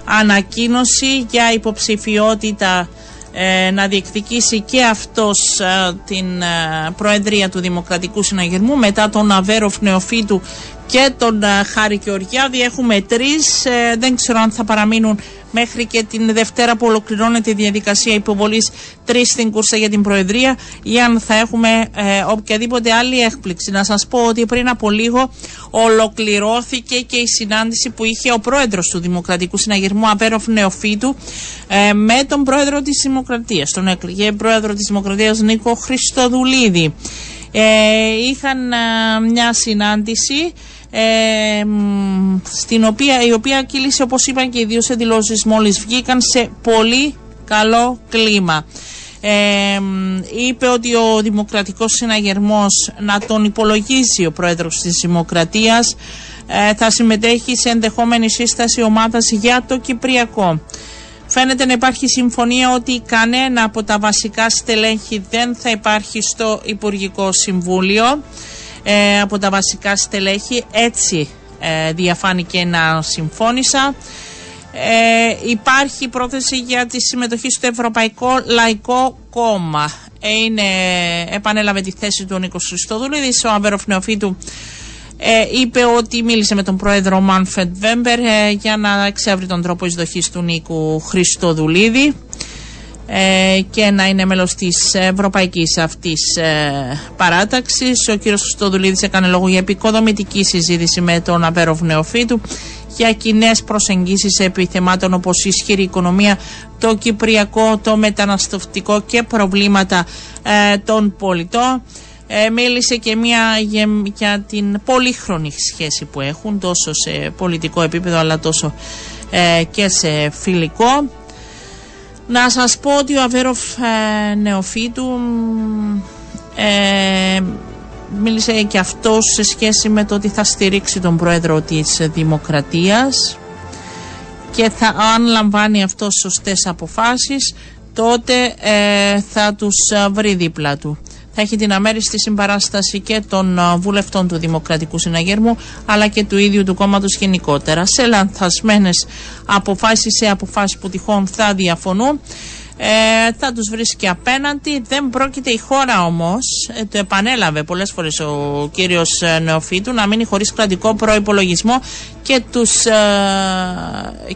ανακοίνωση για υποψηφιότητα ε, να διεκδικήσει και αυτός ε, την ε, Προεδρία του Δημοκρατικού Συναγερμού μετά τον Αβέροφ Νεοφίτου και τον ε, Χάρη Γεωργιάδη. Έχουμε τρεις, ε, δεν ξέρω αν θα παραμείνουν μέχρι και την Δευτέρα που ολοκληρώνεται η διαδικασία υποβολής τρεις στην κούρσα για την Προεδρία ή αν θα έχουμε ε, οποιαδήποτε άλλη έκπληξη. Να σας πω ότι πριν από λίγο ολοκληρώθηκε και η συνάντηση που είχε ο πρόεδρος του Δημοκρατικού Συναγερμού Αβέροφ Νεοφίτου ε, με τον πρόεδρο της Δημοκρατίας. Τον εκλεγέ πρόεδρο της Δημοκρατίας Νίκο Χριστοδουλίδη. Ε, είχαν ε, μια συνάντηση ε, μ, στην οποία, η οποία κύλησε όπως είπαν και οι δύο σε δηλώσεις μόλις βγήκαν σε πολύ καλό κλίμα. Ε, μ, είπε ότι ο Δημοκρατικός Συναγερμός να τον υπολογίζει ο πρόεδρος της Δημοκρατίας ε, θα συμμετέχει σε ενδεχόμενη σύσταση ομάδας για το Κυπριακό. Φαίνεται να υπάρχει συμφωνία ότι κανένα από τα βασικά στελέχη δεν θα υπάρχει στο Υπουργικό Συμβούλιο ε, από τα βασικά στελέχη. Έτσι ε, διαφάνηκε να συμφώνησα. Ε, υπάρχει πρόθεση για τη συμμετοχή στο Ευρωπαϊκό Λαϊκό Κόμμα. Ε, είναι, επανέλαβε τη θέση του ο Νίκος Χριστοδουλίδης, ο Αβέροφ Νεοφίτου ε, είπε ότι μίλησε με τον πρόεδρο Μάνφεντ Βέμπερ ε, για να εξεύρει τον τρόπο εισδοχής του Νίκου Χριστοδουλίδη ε, και να είναι μέλος της ευρωπαϊκής αυτής ε, παράταξης. Ο κύριος Χριστοδουλίδης έκανε λόγο για επικοδομητική συζήτηση με τον Αβέροφ Νεοφίτου για κοινές προσεγγίσεις επιθεμάτων όπως η ισχυρή οικονομία, το κυπριακό, το μεταναστευτικό και προβλήματα ε, των πολιτών. Ε, μίλησε και μια γε- για την πολύχρονη σχέση που έχουν τόσο σε πολιτικό επίπεδο αλλά τόσο ε, και σε φιλικό. Να σας πω ότι ο Αβέροφ ε, Νεοφίτου μ, ε, μίλησε και αυτός σε σχέση με το ότι θα στηρίξει τον πρόεδρο της Δημοκρατίας και θα, αν λαμβάνει αυτός σωστές αποφάσεις τότε ε, θα τους ε, βρει δίπλα του. Θα έχει την αμέριστη συμπαράσταση και των ε, βουλευτών του Δημοκρατικού Συναγερμού αλλά και του ίδιου του κόμματος γενικότερα. Σε λανθασμένες αποφάσεις, σε αποφάσεις που τυχόν θα διαφωνούν ε, θα τους βρίσκει απέναντι. Δεν πρόκειται η χώρα όμως, ε, το επανέλαβε πολλές φορές ο κύριος ε, Νεοφίτου, να μείνει χωρίς κρατικό προϋπολογισμό και, τους, ε,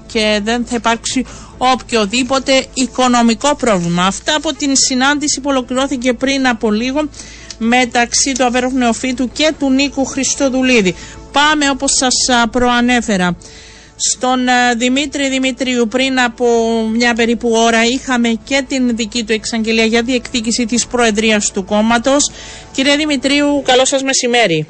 και δεν θα υπάρξει οποιοδήποτε οικονομικό πρόβλημα. Αυτά από την συνάντηση που ολοκληρώθηκε πριν από λίγο μεταξύ του Αβέροφ Νεοφίτου και του Νίκου Χριστοδουλίδη. πάμε όπως σας προανέφερα. Στον Δημήτρη Δημητρίου πριν από μια περίπου ώρα είχαμε και την δική του εξαγγελία για διεκδίκηση της Προεδρίας του κόμματος. Κύριε Δημητρίου, καλό σας μεσημέρι.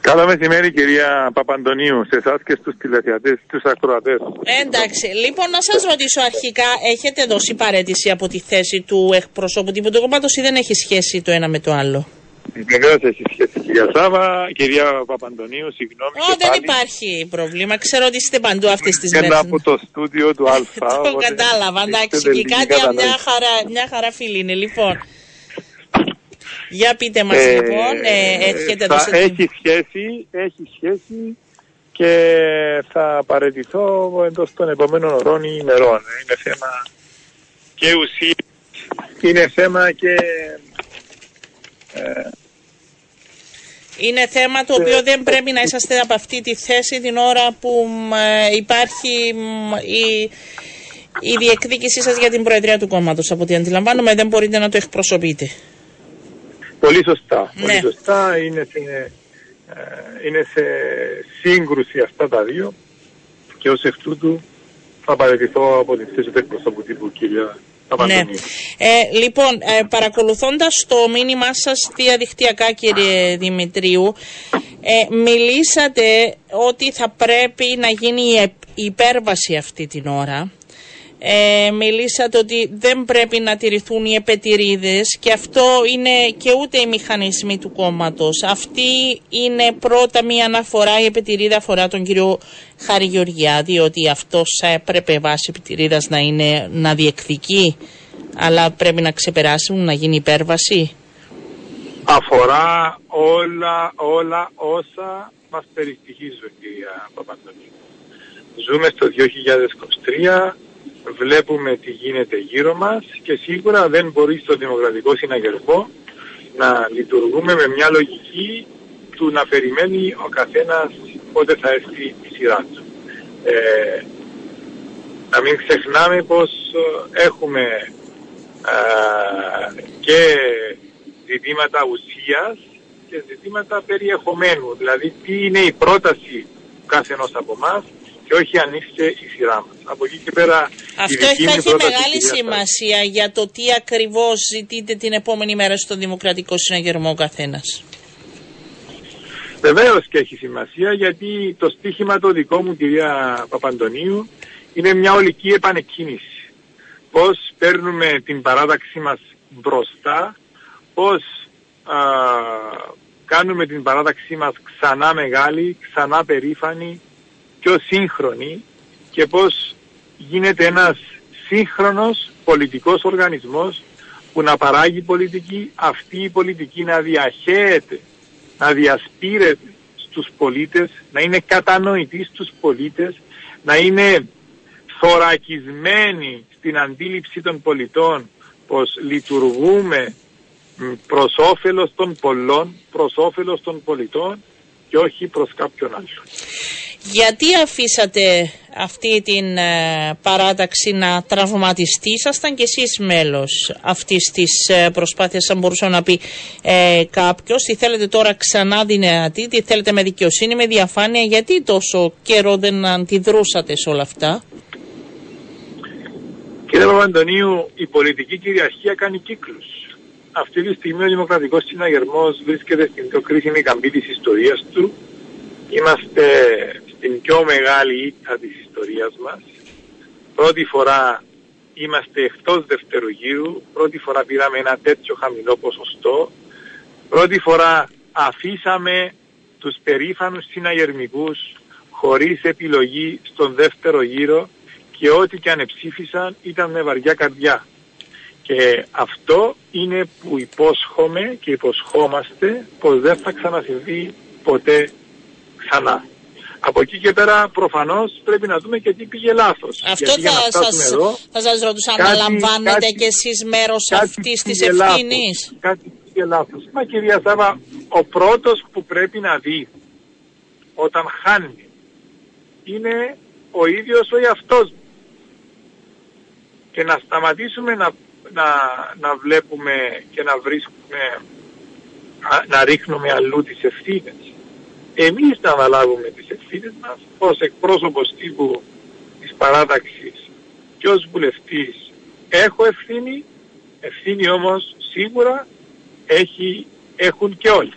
Καλό μεσημέρι κυρία Παπαντονίου, σε εσάς και στους τηλεθεατές, στους ακροατές. Εντάξει, λοιπόν να σας ρωτήσω αρχικά, έχετε δώσει παρέτηση από τη θέση του εκπροσώπου τύπου του κόμματος ή δεν έχει σχέση το ένα με το άλλο; Βεβαίως έχει σχέση κυρία Σάβα, κυρία Παπαντονίου, συγγνώμη. Ω, δεν υπάρχει πρόβλημα. Ξέρω ότι είστε παντού αυτέ τι μέρε. Ένα από το στούντιο του Α. *laughs* το κατάλαβα. Εντάξει, και κάτι μια χαρά, μια χαρά φίλη είναι. Λοιπόν, για πείτε μας ε, λοιπόν, ε, έχετε θα Έχει σχέση, έχει σχέση και θα παραιτηθώ εντός των επόμενων ωρών ή ημερών. Είναι θέμα και ουσίας, είναι θέμα και... Ε, είναι θέμα το οποίο δεν πρέπει να είσαστε από αυτή τη θέση την ώρα που ε, υπάρχει η, η διεκδίκησή σας για την Προεδρία του κόμματος. Από ό,τι αντιλαμβάνομαι δεν μπορείτε να το εκπροσωπείτε. Πολύ σωστά. Ναι. Πολύ σωστά. Είναι σε, ε, είναι σε σύγκρουση αυτά τα δύο και ως εκ τούτου θα παραιτηθώ από τη θέση του εκπροσώπου τύπου κυρία ναι. Ε, λοιπόν, ε, παρακολουθώντας το μήνυμά σας διαδικτυακά κύριε Δημητρίου, ε, μιλήσατε ότι θα πρέπει να γίνει η υπέρβαση αυτή την ώρα ε, μιλήσατε ότι δεν πρέπει να τηρηθούν οι επετηρίδες και αυτό είναι και ούτε οι μηχανισμοί του κόμματος. Αυτή είναι πρώτα μία αναφορά, η επετηρίδα αφορά τον κύριο Χάρη Γεωργιάδη, ότι αυτός έπρεπε βάσει επιτηρίδας να, είναι, να διεκδικεί, αλλά πρέπει να ξεπεράσουν, να γίνει υπέρβαση. Αφορά όλα, όλα όσα μας περιστοιχίζουν, κυρία Παπαντονίου. Ζούμε στο 2023, βλέπουμε τι γίνεται γύρω μας και σίγουρα δεν μπορεί στο δημοκρατικό συναγερμό να λειτουργούμε με μια λογική του να περιμένει ο καθένας πότε θα έρθει η σειρά του. Ε, να μην ξεχνάμε πως ε, έχουμε ε, και ζητήματα ουσίας και ζητήματα περιεχομένου. Δηλαδή τι είναι η πρόταση του καθενός από εμά και όχι αν είστε η σειρά μας. Από εκεί και πέρα. Αυτό θα έχει μεγάλη σημασία για το τι ακριβώς ζητείτε την επόμενη μέρα στο Δημοκρατικό Συναγερμό ο καθένας. Βεβαίως και έχει σημασία γιατί το στίχημα το δικό μου, κυρία Παπαντονίου, είναι μια ολική επανεκκίνηση. Πώς παίρνουμε την παράταξή μας μπροστά, πώς κάνουμε την παράταξή μας ξανά μεγάλη, ξανά περήφανη, πιο σύγχρονη και πώς γίνεται ένας σύγχρονος πολιτικός οργανισμός που να παράγει πολιτική, αυτή η πολιτική να διαχέεται, να διασπείρεται στους πολίτες, να είναι κατανοητή στους πολίτες, να είναι θωρακισμένη στην αντίληψη των πολιτών πως λειτουργούμε προς όφελος των πολλών, προς όφελος των πολιτών και όχι προς κάποιον άλλον. Γιατί αφήσατε αυτή την ε, παράταξη να τραυματιστεί, ήσασταν και εσείς μέλος αυτής της ε, προσπάθειας, αν μπορούσε να πει ε, κάποιος. Τι θέλετε τώρα ξανά δυνατή, τι θέλετε με δικαιοσύνη, με διαφάνεια, γιατί τόσο καιρό δεν αντιδρούσατε σε όλα αυτά; Κύριε Παπαντονίου, η πολιτική κυριαρχία κάνει κύκλους. Αυτή τη στιγμή ο Δημοκρατικός Συναγερμός βρίσκεται στην πιο κρίσιμη καμπή της ιστορίας του. Είμαστε στην πιο μεγάλη ήττα της ιστορίας μας. Πρώτη φορά είμαστε εκτός δευτερογύρου, πρώτη φορά πήραμε ένα τέτοιο χαμηλό ποσοστό, πρώτη φορά αφήσαμε τους περήφανους συναγερμικούς χωρίς επιλογή στον δεύτερο γύρο και ό,τι και αν ψήφισαν ήταν με βαριά καρδιά. Και αυτό είναι που υπόσχομαι και υποσχόμαστε πως δεν θα ξανασυμβεί ποτέ ξανά. Από εκεί και πέρα προφανώς πρέπει να δούμε και τι πήγε λάθος. Αυτό θα, σας, εδώ, θα σας ρωτούσα, αναλαμβάνετε κι εσείς μέρος αυτής της ευθύνης; Κάτι πήγε λάθος. Μα κυρία Σάβα, ο πρώτος που πρέπει να δει όταν χάνει είναι ο ίδιος ο εαυτός Και να σταματήσουμε να, να, να βλέπουμε και να βρίσκουμε, να ρίχνουμε αλλού τις ευθύνες εμείς να αναλάβουμε τις ευθύνες μας ως εκπρόσωπος τύπου της παράταξης και ως βουλευτής έχω ευθύνη, ευθύνη όμως σίγουρα έχει, έχουν και όλοι.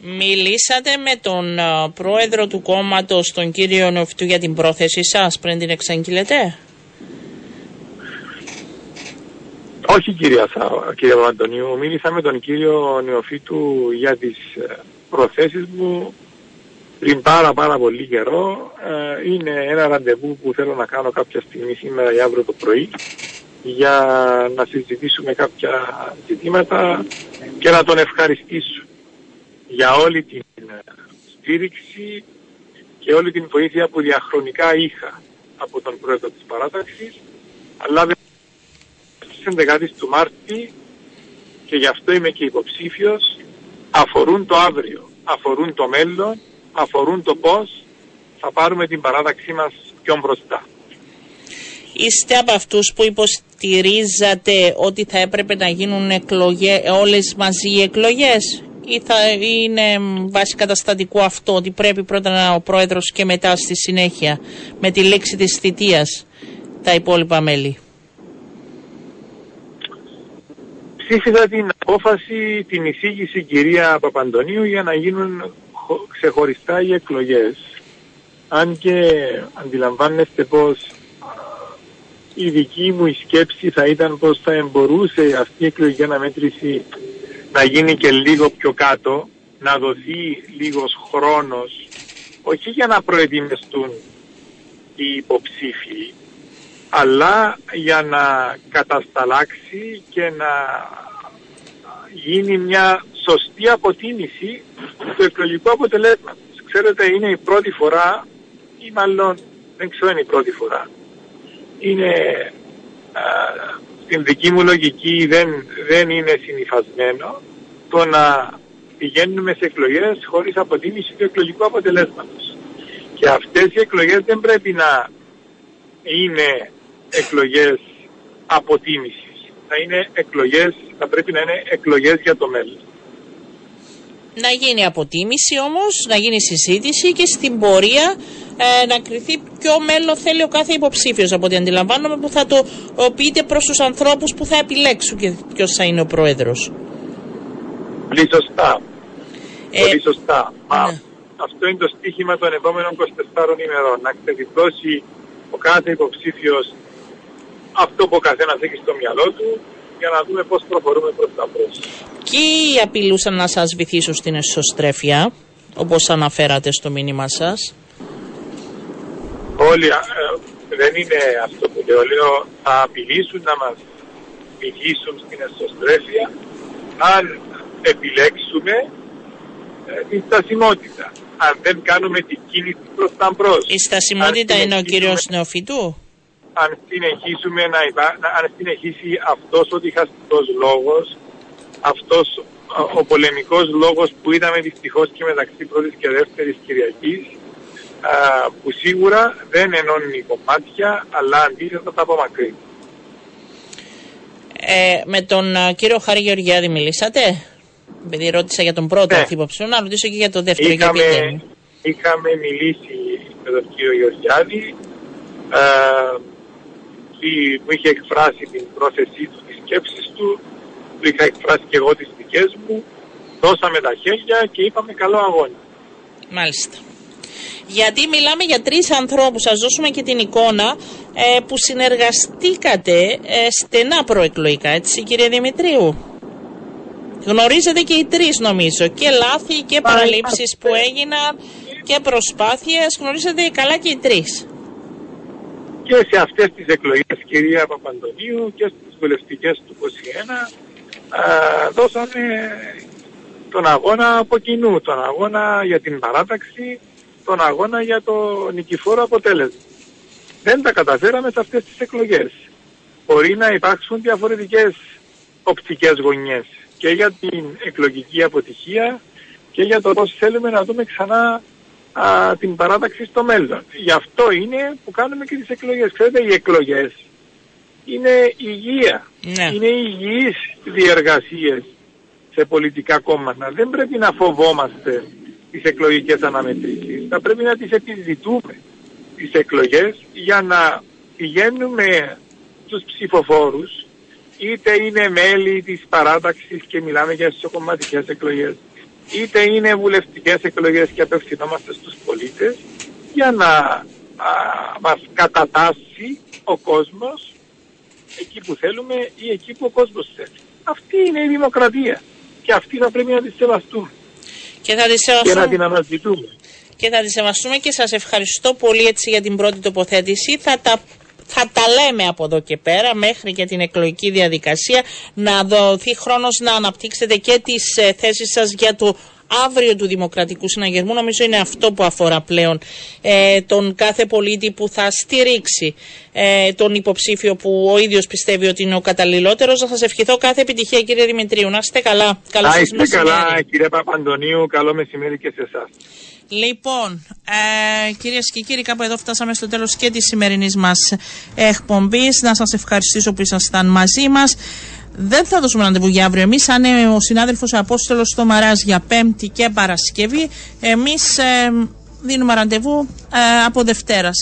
Μιλήσατε με τον πρόεδρο του κόμματος, τον κύριο Νοφιτού, για την πρόθεσή σας πριν την εξαγγείλετε; Όχι κυρία, κυρία Παπαντονίου, μίλησα με τον κύριο Νεοφίτου για τις ε, προθέσεις μου πριν πάρα πάρα πολύ καιρό. Ε, είναι ένα ραντεβού που θέλω να κάνω κάποια στιγμή σήμερα ή αύριο το πρωί για να συζητήσουμε κάποια ζητήματα και να τον ευχαριστήσω για όλη την ε, στήριξη και όλη την βοήθεια που διαχρονικά είχα από τον πρόεδρο της παράταξης αλλά στις 11 του Μάρτη και γι' αυτό είμαι και υποψήφιος αφορούν το αύριο, αφορούν το μέλλον, αφορούν το πώς θα πάρουμε την παράταξή μας πιο μπροστά. Είστε από αυτούς που υποστηρίζατε ότι θα έπρεπε να γίνουν εκλογές, όλες μαζί οι εκλογές; Ή θα είναι βάση καταστατικού αυτό ότι πρέπει πρώτα να ο πρόεδρος και μετά στη συνέχεια με τη λήξη της θητείας τα υπόλοιπα μέλη; Ψήφισα την απόφαση, την εισήγηση κυρία Παπαντονίου για να γίνουν ξεχωριστά οι εκλογές. Αν και αντιλαμβάνεστε πως η δική μου η σκέψη θα ήταν πως θα εμπορούσε αυτή η εκλογική αναμέτρηση να γίνει και λίγο πιο κάτω, να δοθεί λίγος χρόνος, όχι για να προετοιμαστούν οι υποψήφοι, αλλά για να κατασταλάξει και να γίνει μια σωστή αποτίμηση του εκλογικού αποτελέσματος. Ξέρετε, είναι η πρώτη φορά, ή μάλλον δεν ξέρω είναι η πρώτη φορά, είναι α, στην δική μου λογική δεν, δεν είναι συνειφασμένο το να πηγαίνουμε σε εκλογές χωρίς αποτίμηση του εκλογικού αποτελέσματος. Και αυτές οι εκλογές δεν πρέπει να είναι εκλογές αποτίμησης. Θα είναι εκλογές, θα πρέπει να είναι εκλογές για το μέλλον. Να γίνει αποτίμηση όμως, να γίνει συζήτηση και στην πορεία ε, να κριθεί ποιο μέλλον θέλει ο κάθε υποψήφιος από ό,τι αντιλαμβάνομαι που θα το πείτε προς τους ανθρώπους που θα επιλέξουν και ποιος θα είναι ο πρόεδρος. Πολύ σωστά. Ε, Πολύ σωστά. Ναι. αυτό είναι το στίχημα των επόμενων 24 ημερών. Να ξεδιδώσει ο κάθε υποψήφιος αυτό που ο καθένας έχει στο μυαλό του για να δούμε πώς προχωρούμε προς τα μπρος. Ποιοι απειλούσαν να σας βυθίσουν στην εσωστρέφεια, όπως αναφέρατε στο μήνυμα σας; Όλοι, ε, δεν είναι αυτό που λέω, λέω θα απειλήσουν να μας βυθίσουν στην εσωστρέφεια αν επιλέξουμε ε, την στασιμότητα. Αν δεν κάνουμε την κίνηση προς τα μπρος. Η στασιμότητα είναι ο κύριος Νεοφιτού αν συνεχίσουμε να υπά... αν συνεχίσει αυτός ο διχαστικός λόγος, αυτός ο πολεμικός λόγος που είδαμε δυστυχώς και μεταξύ πρώτης και δεύτερης Κυριακής, που σίγουρα δεν ενώνει κομμάτια, αλλά αντίθετα τα απομακρύνει. Ε, με τον κύριο Χάρη Γεωργιάδη μιλήσατε, επειδή ρώτησα για τον πρώτο ναι. υποψηφίο, να ρωτήσω και για τον δεύτερο. Είχαμε, είχαμε μιλήσει με τον κύριο Γεωργιάδη μου είχε εκφράσει την πρόθεσή του, τις σκέψεις του, του είχα εκφράσει και εγώ τις δικές μου, δώσαμε τα χέρια και είπαμε καλό αγώνα. Μάλιστα. Γιατί μιλάμε για τρεις ανθρώπους, σας δώσουμε και την εικόνα, ε, που συνεργαστήκατε ε, στενά προεκλογικά, έτσι κύριε Δημητρίου; Γνωρίζετε και οι τρεις νομίζω, και λάθη και παραλήψεις που έγιναν και προσπάθειες, γνωρίζετε καλά και οι τρεις και σε αυτές τις εκλογές κυρία Παπαντονίου και στις βουλευτικές του 21 δώσαμε τον αγώνα από κοινού, τον αγώνα για την παράταξη, τον αγώνα για το νικηφόρο αποτέλεσμα. Δεν τα καταφέραμε σε αυτές τις εκλογές. Μπορεί να υπάρξουν διαφορετικές οπτικές γωνιές και για την εκλογική αποτυχία και για το πώς θέλουμε να δούμε ξανά α, την παράταξη στο μέλλον. Γι' αυτό είναι που κάνουμε και τις εκλογές. Ξέρετε, οι εκλογές είναι υγεία. Ναι. Είναι υγιείς διεργασίες σε πολιτικά κόμματα. Δεν πρέπει να φοβόμαστε τις εκλογικές αναμετρήσεις. Θα πρέπει να τις επιζητούμε τις εκλογές για να πηγαίνουμε στους ψηφοφόρους είτε είναι μέλη της παράταξης και μιλάμε για ισοκομματικές εκλογές είτε είναι βουλευτικές εκλογές και απευθυνόμαστε στους πολίτες για να α, μας κατατάσσει ο κόσμος εκεί που θέλουμε ή εκεί που ο κόσμος θέλει. Αυτή είναι η δημοκρατία και αυτή θα πρέπει να τη σεβαστούμε Και θα τη και να σεβαστούμε την αναζητούμε. και θα τη σεβαστούμε και σας ευχαριστώ πολύ έτσι για την πρώτη τοποθέτηση. Θα τα, θα τα λέμε από εδώ και πέρα μέχρι και την εκλογική διαδικασία να δοθεί χρόνος να αναπτύξετε και τις ε, θέσεις σας για το αύριο του Δημοκρατικού Συναγερμού. Νομίζω είναι αυτό που αφορά πλέον ε, τον κάθε πολίτη που θα στηρίξει ε, τον υποψήφιο που ο ίδιος πιστεύει ότι είναι ο καταλληλότερος. Να σας ευχηθώ κάθε επιτυχία κύριε Δημητρίου. Να είστε καλά. Καλό Να σας είστε μεσημέρι. καλά κύριε Παπαντονίου, καλό μεσημέρι και σε εσάς. Λοιπόν, ε, κυρίες και κύριοι, κάπου εδώ φτάσαμε στο τέλος και της σημερινής μας εκπομπής. Να σας ευχαριστήσω που ήσασταν μαζί μας. Δεν θα δώσουμε ραντεβού για αύριο. Εμείς, αν είναι ο συνάδελφος Απόστολος Τομαρά για Πέμπτη και Παρασκευή, εμείς δίνουμε ραντεβού ε, από Δευτέρας.